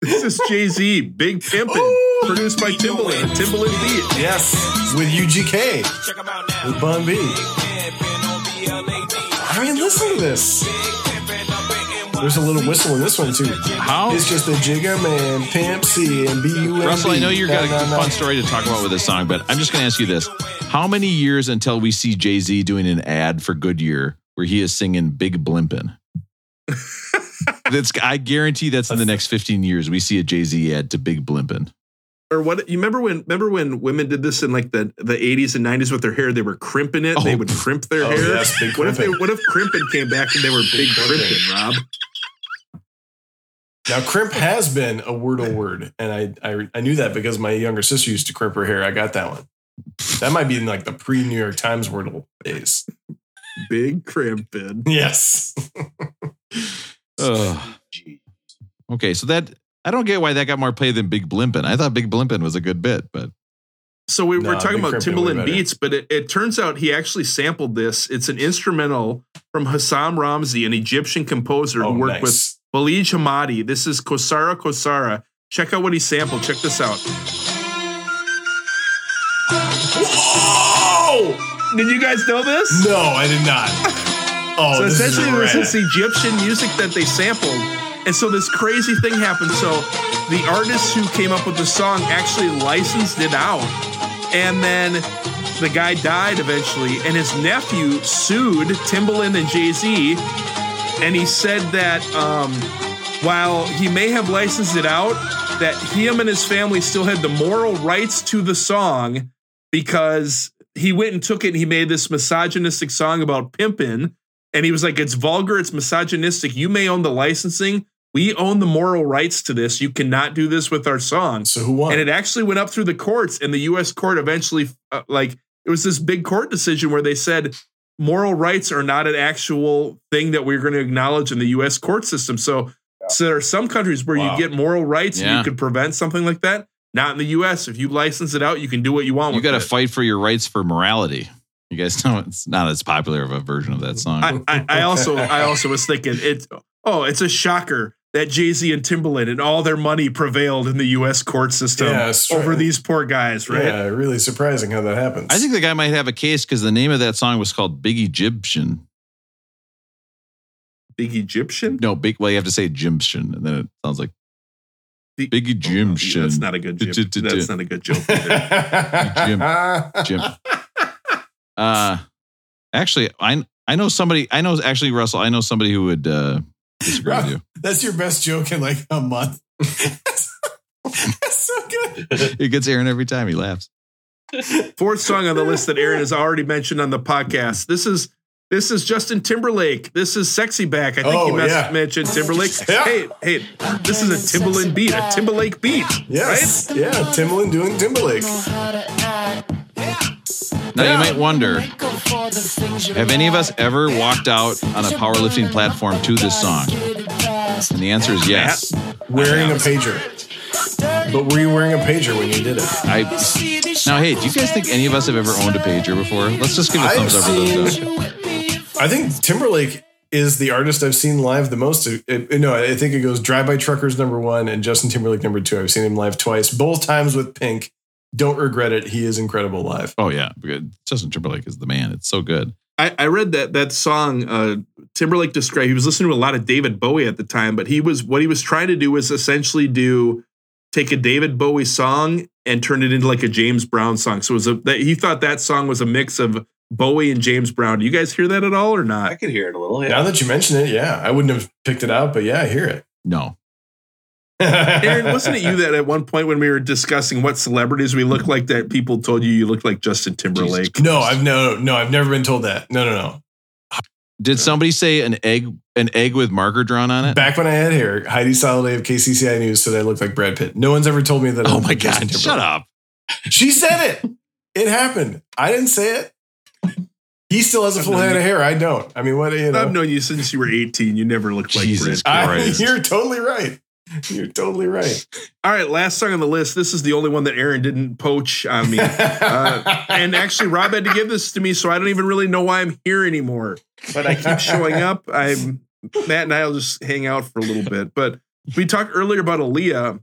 This is Jay Z, Big Pimpin', Ooh. produced by Timbaland, Timbaland beat. Yes, with UGK, Check him out now. with Bun B. I mean, listen to this. There's a little whistle in this one too. How? It's just a Jigga Man, Pimp C, and B U M B. Russell, I know you've got a fun story to talk about with this song, but I'm just going to ask you this: How many years until we see Jay Z doing an ad for Goodyear where he is singing "Big Blimpin"? that's I guarantee that's in the next 15 years. We see a Jay Z ad to "Big Blimpin." Or what? You remember when? Remember when women did this in like the the 80s and 90s with their hair? They were crimping it. They Oh. would crimp their Oh, hair. yes, big what if they? crimping. What if crimping came back and they were big crimping. crimping? Rob. Now, crimp has been a wordle word, and I, I I knew that because my younger sister used to crimp her hair. I got that one. That might be in like the pre New York Times wordle days. Big crimping. Yes. Ugh. Okay, so that I don't get why that got more play than Big Blimpin. I thought Big Blimpin was a good bit, but So we, we're talking about Crimpin' Timbaland beats, but it, it turns out he actually sampled this. It's an instrumental from Hossam Ramzy, an Egyptian composer Oh, who worked with nice. Baligh Hamdi. This is Khosara Khosara. Check out what he sampled. Check this out. Whoa! Did you guys know this? No, I did not. Oh, so this is essentially, this is Egyptian music that they sampled. And so this crazy thing happened. So the artist who came up with the song actually licensed it out. And then the guy died eventually. And his nephew sued Timbaland and Jay Z. And he said that um, while he may have licensed it out, that him and his family still had the moral rights to the song because he went and took it and he made this misogynistic song about pimping. And he was like, it's vulgar, it's misogynistic. You may own the licensing. We own the moral rights to this. You cannot do this with our song. So who won? And it actually went up through the courts, and the U.S. court eventually, uh, like, it was this big court decision where they said moral rights are not an actual thing that we're going to acknowledge in the U.S. court system. So, so there are some countries where Wow. you get moral rights and you could prevent something like that. Not in the U.S. If you license it out, you can do what you want. You with got to it. fight for your rights for morality. You guys know it's not as popular of a version of that song. I, I, I also I also was thinking it's oh it's a shocker that Jay Z and Timbaland and all their money prevailed in the U.S. court system Yeah, it's true. over these poor guys, right? Yeah, really surprising how that happens. I think the guy might have a case because the name of that song was called Big Egyptian. Big Egyptian. No, big. Well, you have to say Egyptian, and then it sounds like Big- Big Egyptian. Oh, that's not a good That's not a good joke. either. Jim. Uh, actually, I I know somebody. I know actually Russell. I know somebody who would uh, disagree with you. That's your best joke in like a month. That's so good. It gets Aaron every time he laughs. Fourth song on the list that Aaron has already mentioned on the podcast. This is this is Justin Timberlake. This is Sexy Back. I think Oh, you mes- yeah. mentioned Timberlake. Yeah. Hey, hey, this is a Timbaland beat, a Timberlake beat. Yes. Yeah. Timbaland doing Timberlake. Now you might wonder: Have any of us ever walked out on a powerlifting platform to this song? And the answer is yes. Wearing a pager. But were you wearing a pager when you did it? I now, hey, do you guys think any of us have ever owned a pager before? Let's just give a I've thumbs up for those. seen- guys. I think Timberlake is the artist I've seen live the most. It- it- no, I think it goes Drive By Truckers number one and Justin Timberlake number two. I've seen him live twice, both times with Pink. Don't regret it. He is incredible live. Oh yeah, good. Justin Timberlake is the man. It's so good. I, I read that that song uh, Timberlake described. He was listening to a lot of David Bowie at the time, but he was what he was trying to do was essentially do take a David Bowie song and turn it into like a James Brown song. So it was a that he thought that song was a mix of Bowie and James Brown. Do you guys hear that at all or not? I could hear it a little. Now that you mention it, yeah, I wouldn't have picked it out, but yeah, I hear it. No, Aaron, wasn't it you that at one point when we were discussing what celebrities we look like that people told you you looked like Justin Timberlake? no, I've no, no, I've never been told that. No, no, no. did somebody say an egg an egg with marker drawn on it? Back when I had hair, Heidi Soliday of KCCI News said I looked like Brad Pitt. No one's ever told me that. I Oh my like Justin god! Shut up. She said it. It happened. I didn't say it. He still has a full head of hair. I don't. I mean, what do you know? I've known you since you were 18. You never looked like Jesus Brad. I- Christ. you're totally right. You're totally right. All right, last song on the list. This is the only one that Aaron didn't poach on me. Uh, and actually, Rob had to give this to me, so I don't even really know why I'm here anymore. But I keep showing up. I'm Matt and I'll just hang out for a little bit. But we talked earlier about Aaliyah.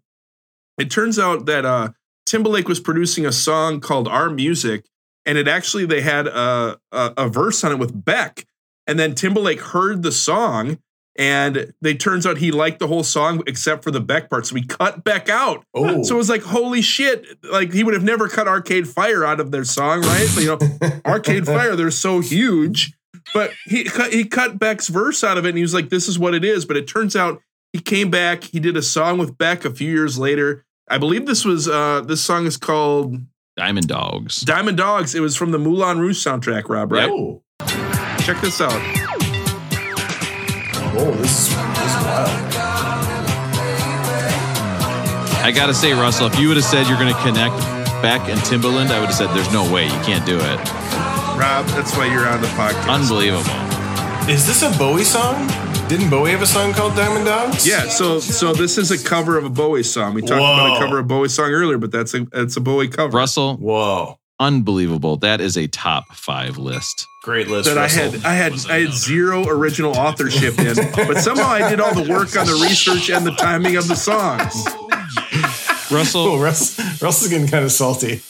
It turns out that uh, Timberlake was producing a song called Our Music, and it actually they had a, a, a verse on it with Beck. And then Timberlake heard the song, and they turns out he liked the whole song except for the Beck part. So he cut Beck out. Oh, So it was like, holy shit. Like he would have never cut Arcade Fire out of their song, right? You know, Arcade Fire, they're so huge. But he cut he cut Beck's verse out of it and he was like, this is what it is. But it turns out he came back, he did a song with Beck a few years later. I believe this was uh this song is called Diamond Dogs. Diamond Dogs. It was from the Moulin Rouge soundtrack, Rob, right? oh, Check this out. Oh, this is, this is wild. I gotta say, Russell, if you would have said you're gonna connect Beck and Timbaland, I would have said there's no way you can't do it. Rob, that's why you're on the podcast. Unbelievable. Is this a Bowie song? Didn't Bowie have a song called Diamond Dogs? Yeah, so so this is a cover of a Bowie song. We talked about a cover of a Bowie song earlier, but that's a it's a Bowie cover. Russell, Whoa, unbelievable. That is a top five list. great list. that I had I had I had zero original authorship in, but somehow I did all the work on the research and the timing of the songs. Oh, Russell, Russ, Russ is getting kind of salty.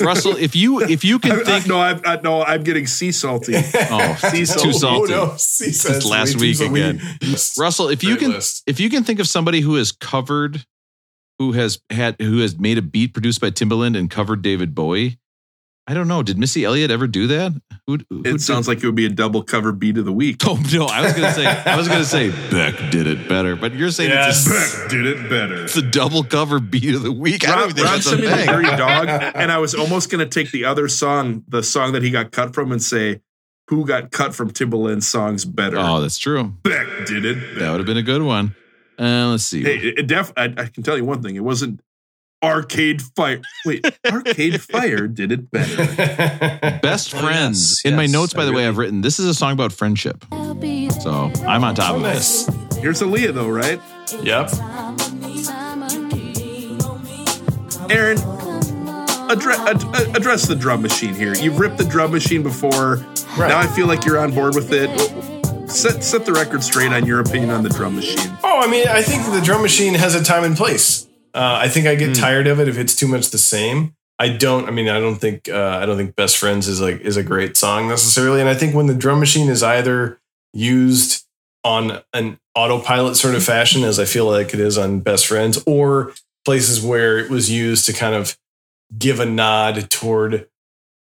Russell, if you if you I, can I, think, no, I, I no, I'm getting sea salty. oh, Sea too salty. Oh, no. See, Since last week again. Russell, if you can list. if you can think of somebody who has covered, who has had who has made a beat produced by Timbaland and covered David Bowie, I don't know. Did Missy Elliott ever do that? Who, who It sounds like it would be a double cover beat of the week. Oh no, I was gonna say I was gonna say Beck did it better, but you're saying it's, a, Beck did it better. it's a double cover beat of the week. I don't Rob, think Rob that's a sent me the thing. Dog, and I was almost going to take the other song, the song that he got cut from, and say, "Who got cut from Timbaland's songs better?" Oh, that's true. Beck did it. That would have been a good one. Uh, let's see. Hey, it, it def. I, I can tell you one thing. It wasn't. Arcade Fire. Wait, Arcade Fire did it better. Best Oh, friends. yes, In my notes, by I the way, I've written this is a song about friendship. So I'm on top of this. Here's Aaliyah, though, right? Yep. Aaron, address, ad- address the drum machine here. You've ripped the drum machine before. Right. Now I feel like you're on board with it. Set, set the record straight on your opinion on the drum machine. Oh, I mean, I think the drum machine has a time and place. Uh, I think I get tired of it if it's too much the same. I don't. I mean, I don't think. Uh, I don't think "Best Friends" is like is a great song necessarily. And I think when the drum machine is either used on an autopilot sort of fashion, as I feel like it is on "Best Friends," or places where it was used to kind of give a nod toward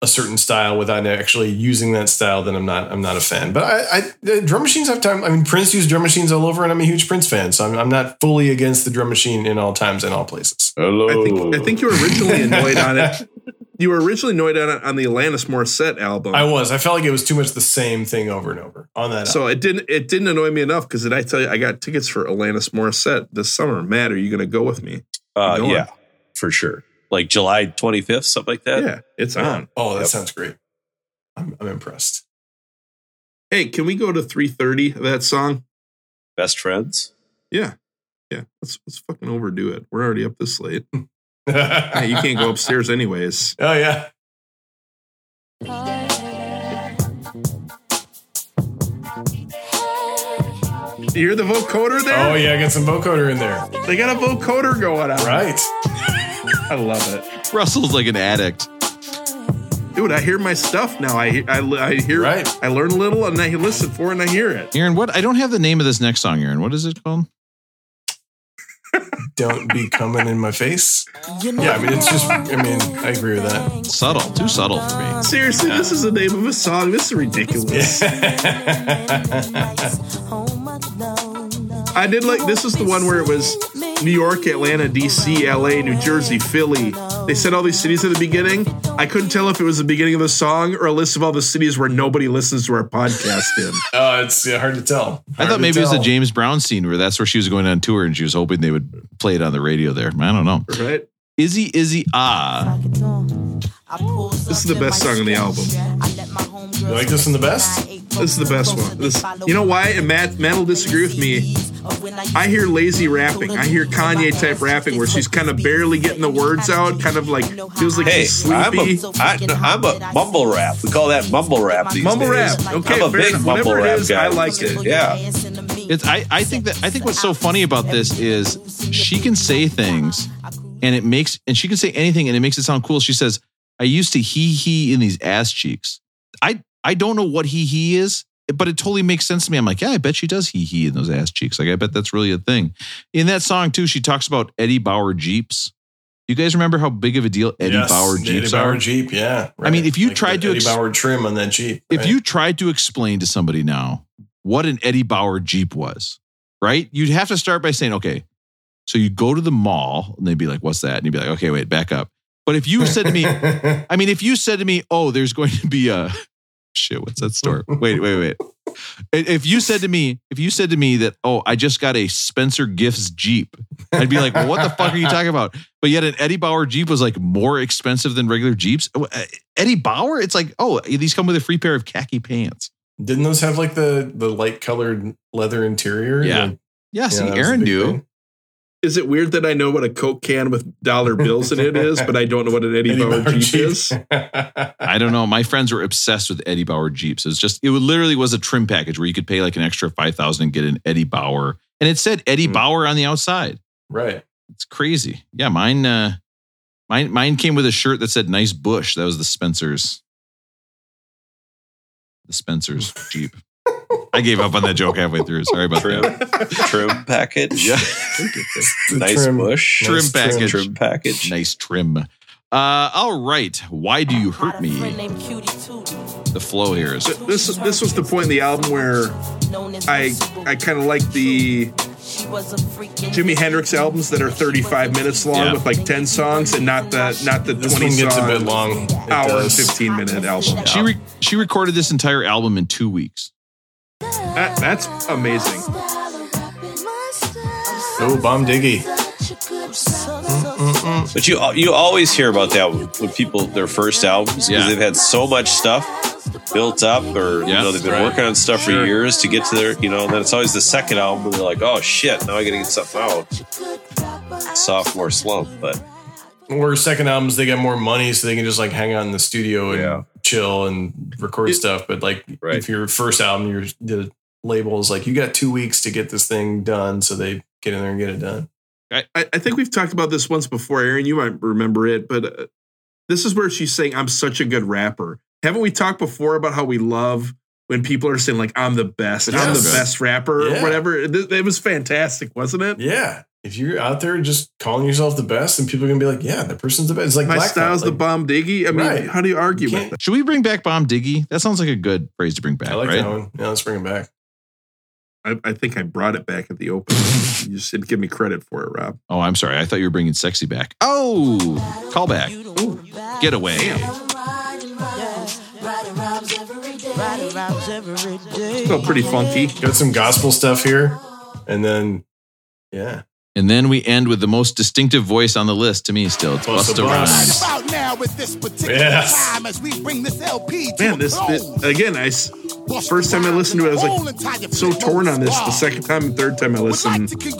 a certain style without actually using that style, then I'm not I'm not a fan. But I, I the drum machines have time. I mean, Prince used drum machines all over, and I'm a huge Prince fan, so I'm, I'm not fully against the drum machine in all times and all places. Hello. I think I think you were originally annoyed on it. You were originally annoyed on it on the Alanis Morissette album. I was. I felt like it was too much the same thing over and over on that. so it didn't it didn't annoy me enough because did I tell you I got tickets for Alanis Morissette this summer? Matt, are you going to go with me? Uh, Go on. yeah, for sure. Like July 25th, something like that. Yeah, it's on. oh, that Yep. sounds great. I'm, I'm impressed. Hey, can we go to three thirty of that song? Best friends. Yeah, yeah. Let's let's fucking overdo it. We're already up this late. Hey, you can't go upstairs anyways. Oh yeah. You hear the vocoder there? Oh yeah. I got some vocoder in there. They got a vocoder going on. Right. I love it. Russell's like an addict. Dude, I hear my stuff now. I hear, I, I hear, Right. I learn a little and I listen for it and I hear it. Aaron, what? I don't have the name of this next song, Aaron. What is it called? Don't be coming in my face. Yeah. I mean, it's just. I mean, I agree with that. Subtle. Too subtle for me. Seriously, this is the name of a song. This is ridiculous. I did like this is the one where it was New York, Atlanta, DC, LA, New Jersey, Philly. They said all these cities at the beginning. I couldn't tell if it was the beginning of the song or a list of all the cities where nobody listens to our podcast in. Uh, it's yeah, hard to tell. I thought to maybe it was the. James Brown scene where that's where she was going on tour and she was hoping they would play it on the radio there. I don't know. Right? Izzy Izzy Ah. This is the best song on the album. You like this one the best? This is the best one. This, you know why? And Matt, Matt will disagree with me. I hear lazy rapping. I hear Kanye type rapping where she's kind of barely getting the words out, kind of like feels like Hey, she's I'm sleepy. a, I, I'm a mumble rap. We call that mumble rap these Mumble days. rap. Okay, I'm a big enough. mumble Whatever it rap is, guy. I like it. Yeah. It's I, I think that I think what's so funny about this is she can say things and it makes and she can say anything and it makes it sound cool. She says, I used to hee hee in these ass cheeks. I I don't know what he he is, but it totally makes sense to me. I'm like, yeah, I bet she does he he in those ass cheeks. Like, I bet that's really a thing. In that song, too, she talks about Eddie Bauer Jeeps. You guys remember how big of a deal Eddie Yes, Bauer Jeeps Eddie Bauer are? Jeep, yeah. I mean, if you Like tried to Eddie ex- Bauer trim on that Jeep, If you tried to explain to somebody now what an Eddie Bauer Jeep was, right? You'd have to start by saying, okay, so you go to the mall and they'd be like, what's that? And you'd be like, okay, wait, back up. But if you said to me, I mean, if you said to me, oh, there's going to be a shit, what's that store? Wait, wait, wait. If you said to me, if you said to me that, oh, I just got a Spencer Gifts Jeep, I'd be like, well, what the fuck are you talking about? But yet an Eddie Bauer Jeep was like more expensive than regular Jeeps. Uh, Eddie Bauer, it's like, oh, these come with a free pair of khaki pants. Didn't those have like the the light colored leather interior? Yeah. Like, Yeah, see, that Aaron big knew. thing. Is it weird that I know what a Coke can with dollar bills in it is, but I don't know what an Eddie, Eddie Bauer, Bauer Jeep, Jeep. is? I don't know. My friends were obsessed with Eddie Bauer Jeeps. It was just, it literally was a trim package where you could pay like an extra 5000 and get an Eddie Bauer. And it said Eddie Hmm. Bauer on the outside. right. It's crazy. Yeah, mine, uh, mine, mine came with a shirt that said nice bush. That was the Spencer's, the Spencer's Jeep. I gave up on that joke halfway through. Sorry about Trim, that. trim package. Yeah. Nice trim. bush. Trim Nice package. Trim package. Nice trim. Uh, all right. Why do you hurt me? The flow here is This this was the point in the album where I I kind of like the Jimi Hendrix albums that are 35 minutes long Yeah. with like 10 songs and not the not the This 20 one gets song a bit long. It hour and 15 minute album. she re- she recorded this entire album in two weeks. That, that's amazing. Oh, Bomb Diggy. But you you always hear about that when people their first albums because Yeah. they've had so much stuff built up, or you know they've been right. working on stuff Sure. for years to get to their you know. Then it's always the second album where they're like, oh shit, now I got to get something out. Sophomore slump, but Or second albums, they get more money, so they can just like hang out in the studio and Yeah. Chill and record stuff. But like, Right. if your first album, your the label is like, you got two weeks to get this thing done, so they get in there and get it done. I, I think we've talked about this once before, Aaron. You might remember it, but uh, this is where she's saying, I'm such a good rapper. Haven't we talked before about how we love when people are saying, like, I'm the best, I'm the best rapper, Yeah. or whatever? It, it was fantastic, wasn't it? Yeah. If you're out there just calling yourself the best, and people are gonna be like, "Yeah, that person's the best." It's like My Black style's Thought, the bomb diggy. I mean, Right. how do you argue You with that? Should we bring back Bomb Diggy? That sounds like a good phrase to bring back, I like right? that one. Yeah, let's bring it back. I, I think I brought it back at the open. you just didn't give me credit for it, Rob. Oh, I'm sorry. I thought you were bringing sexy back. Oh, call back. Get away. Felt pretty funky. Got some gospel stuff here, and then yeah, And then we end with the most distinctive voice on the list to me still. It's Busta Busta Bus. Rhymes. About now with this particular Yes. time as we bring this LP to Man, a this, close. this again. I first time I listened to it, I was like so torn on this. The second time and third time I listened, like that was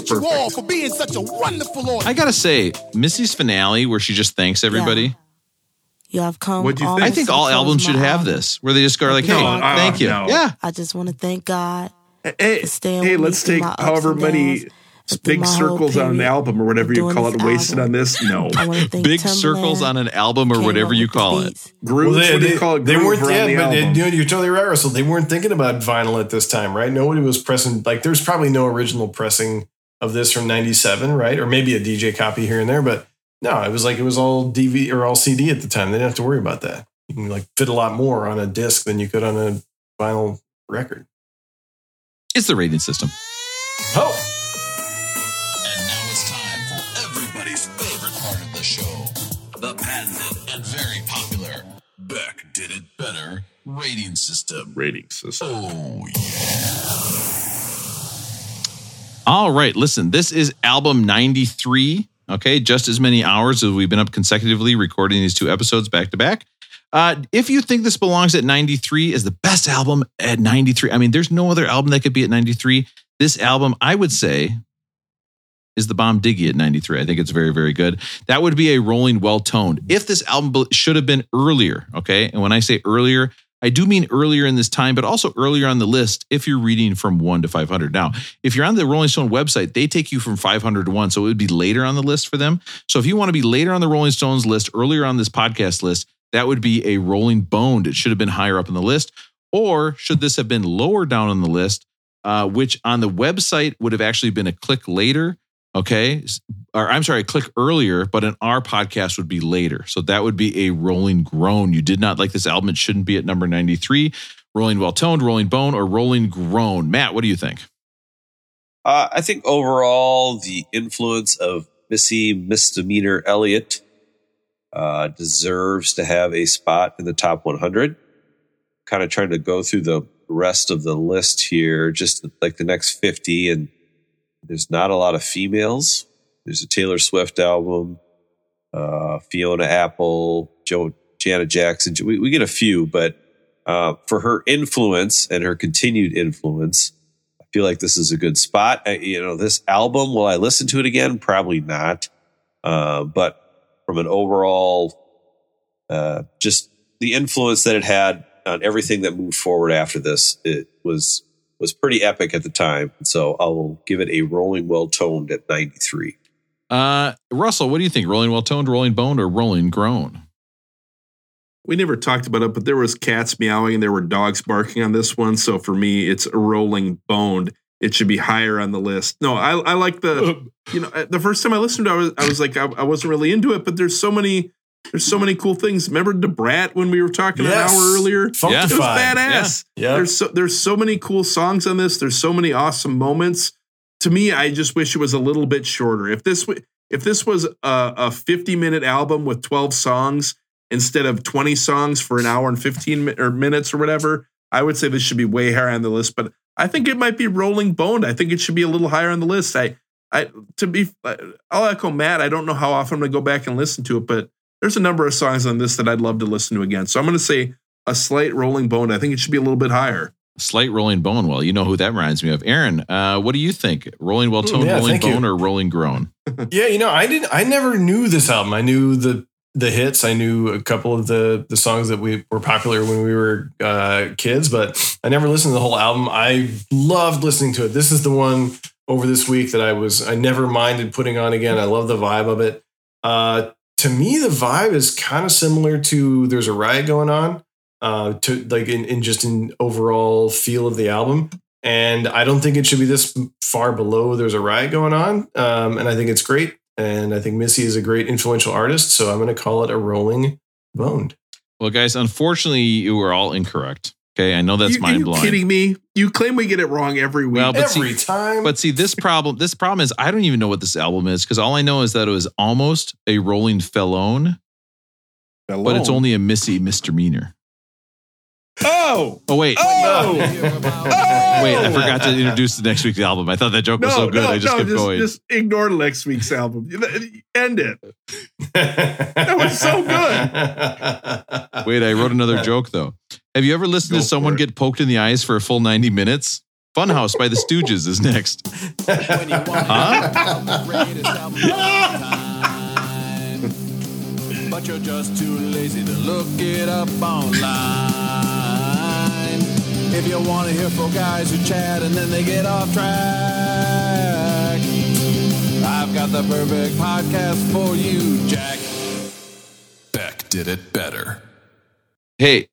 congratulate you all perfect. for being such a wonderful audience. I gotta say, Missy's finale, where she just thanks everybody. You have come. What'd you think? I think all albums should have album. this, where they just go like, No, "Hey, uh, thank you." no. Yeah, I just want to thank God. Hey, for hey let's take however many downs and through big my whole circles on an album or whatever you call it wasted album. on this. No, I want to thank big Timbaland, circles on an album or whatever you call it. beats. grooves. what do you call it? they weren't on yeah, the but album. you know, you're totally right, Russell. They weren't thinking about vinyl at this time, right? Nobody was pressing like there's probably no original pressing of this from '97, right? Or maybe a DJ copy here and there, but no, it was like it was all DV or all CD at the time. They didn't have to worry about that. You can like fit a lot more on a disc than you could on a vinyl record. It's the rating system. Oh, Better rating system. rating system. Oh, yeah. All right, listen, this is album 93. Okay, just as many hours as we've been up consecutively recording these two episodes back to back. Uh, if you think this belongs at 93 is the best album at 93, I mean, there's no other album that could be at 93. This album, I would say, is the Bomb Diggy at 93. I think it's very, very good. That would be a rolling, well toned. If this album should have been earlier, okay, and when I say earlier, I do mean earlier in this time, but also earlier on the list if you're reading from 1 to 500. Now, if you're on the Rolling Stone website, they take you from 500 to 1, so it would be later on the list for them. So if you want to be later on the Rolling Stones list, earlier on this podcast list, that would be a rolling boned. It should have been higher up in the list. Or should this have been lower down on the list, uh, which on the website would have actually been a click later? Okay. Or I'm sorry, click earlier, but in our podcast would be later. So that would be a rolling groan. You did not like this album. It shouldn't be at number 93. Rolling well toned, rolling bone, or rolling groan. Matt, what do you think? Uh, I think overall, the influence of Missy Misdemeanor Elliott uh, deserves to have a spot in the top 100. Kind of trying to go through the rest of the list here, just like the next 50, and there's not a lot of females. There's a Taylor Swift album, uh, Fiona Apple, Joe, Janet Jackson. We, we get a few, but uh, for her influence and her continued influence, I feel like this is a good spot. I, you know, this album, will I listen to it again? Probably not. Uh, but from an overall, uh, just the influence that it had on everything that moved forward after this, it was was pretty epic at the time. So I will give it a rolling well toned at 93. Uh, Russell, what do you think? Rolling well toned, rolling boned, or rolling grown? We never talked about it, but there was cats meowing and there were dogs barking on this one. So for me, it's rolling boned. It should be higher on the list. No, I, I like the you know the first time I listened to it, I was I was like I, I wasn't really into it, but there's so many there's so many cool things. Remember Da Brat when we were talking Yes. an hour earlier? Funkified. It was badass. Yeah. Yeah. There's so there's so many cool songs on this. There's so many awesome moments. To me, I just wish it was a little bit shorter. If this w- if this was a, a 50 minute album with 12 songs instead of 20 songs for an hour and 15 mi- or minutes or whatever, I would say this should be way higher on the list. But I think it might be rolling boned. I think it should be a little higher on the list. I I to be, uh, I'll echo Matt. I don't know how often I'm gonna go back and listen to it, but there's a number of songs on this that I'd love to listen to again. So I'm gonna say a slight rolling bone. I think it should be a little bit higher. Slight rolling bone. Well, you know who that reminds me of. Aaron, uh, what do you think? Rolling well toned, Mm, yeah, rolling thank you. bone, or rolling groan? Yeah, you know, I didn't. I never knew this album. I knew the the hits. I knew a couple of the the songs that we were popular when we were uh, kids, but I never listened to the whole album. I loved listening to it. This is the one over this week that I was. I never minded putting on again. I love the vibe of it. Uh, to me, the vibe is kind of similar to "There's a Riot Going On." Uh, to like in, in just in overall feel of the album. And I don't think it should be this far below. There's a riot going on, um, and I think it's great. And I think Missy is a great influential artist, so I'm going to call it a rolling boned. Well, guys, unfortunately, you were all incorrect. Okay, I know that's you, mind are you blowing. kidding me? You claim we get it wrong every week. Well, but see- Every time. But see, this problem, this problem is I don't even know what this album is because all I know is that it was almost a rolling felon, but it's only a Missy misdemeanor. Oh, Oh wait, oh, wait, I forgot to oh! introduce the next week's album. I thought that joke No, was so good, no, I just no, kept just, going. just ignore next week's album. End it. That was so good. Wait, I wrote another joke though. Have you ever listened Go to someone get poked in the eyes for a full 90 minutes? Funhouse by the Stooges is next. But you're just too lazy to look it up online. If you want to hear four guys who chat and then they get off track, I've got the perfect podcast for you, Jack. Beck did it better. Hey,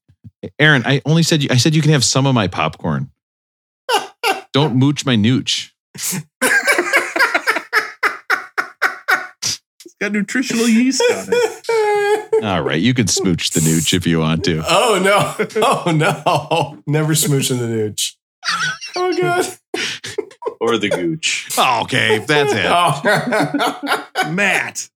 Aaron, I only said you, I said you can have some of my popcorn. Don't mooch my nooch. It's got nutritional yeast on it. All right, you can smooch the nooch if you want to. oh no! Oh no! Never smooching the nooch. Oh god! or the gooch. Oh, okay, that's it. Oh. Matt.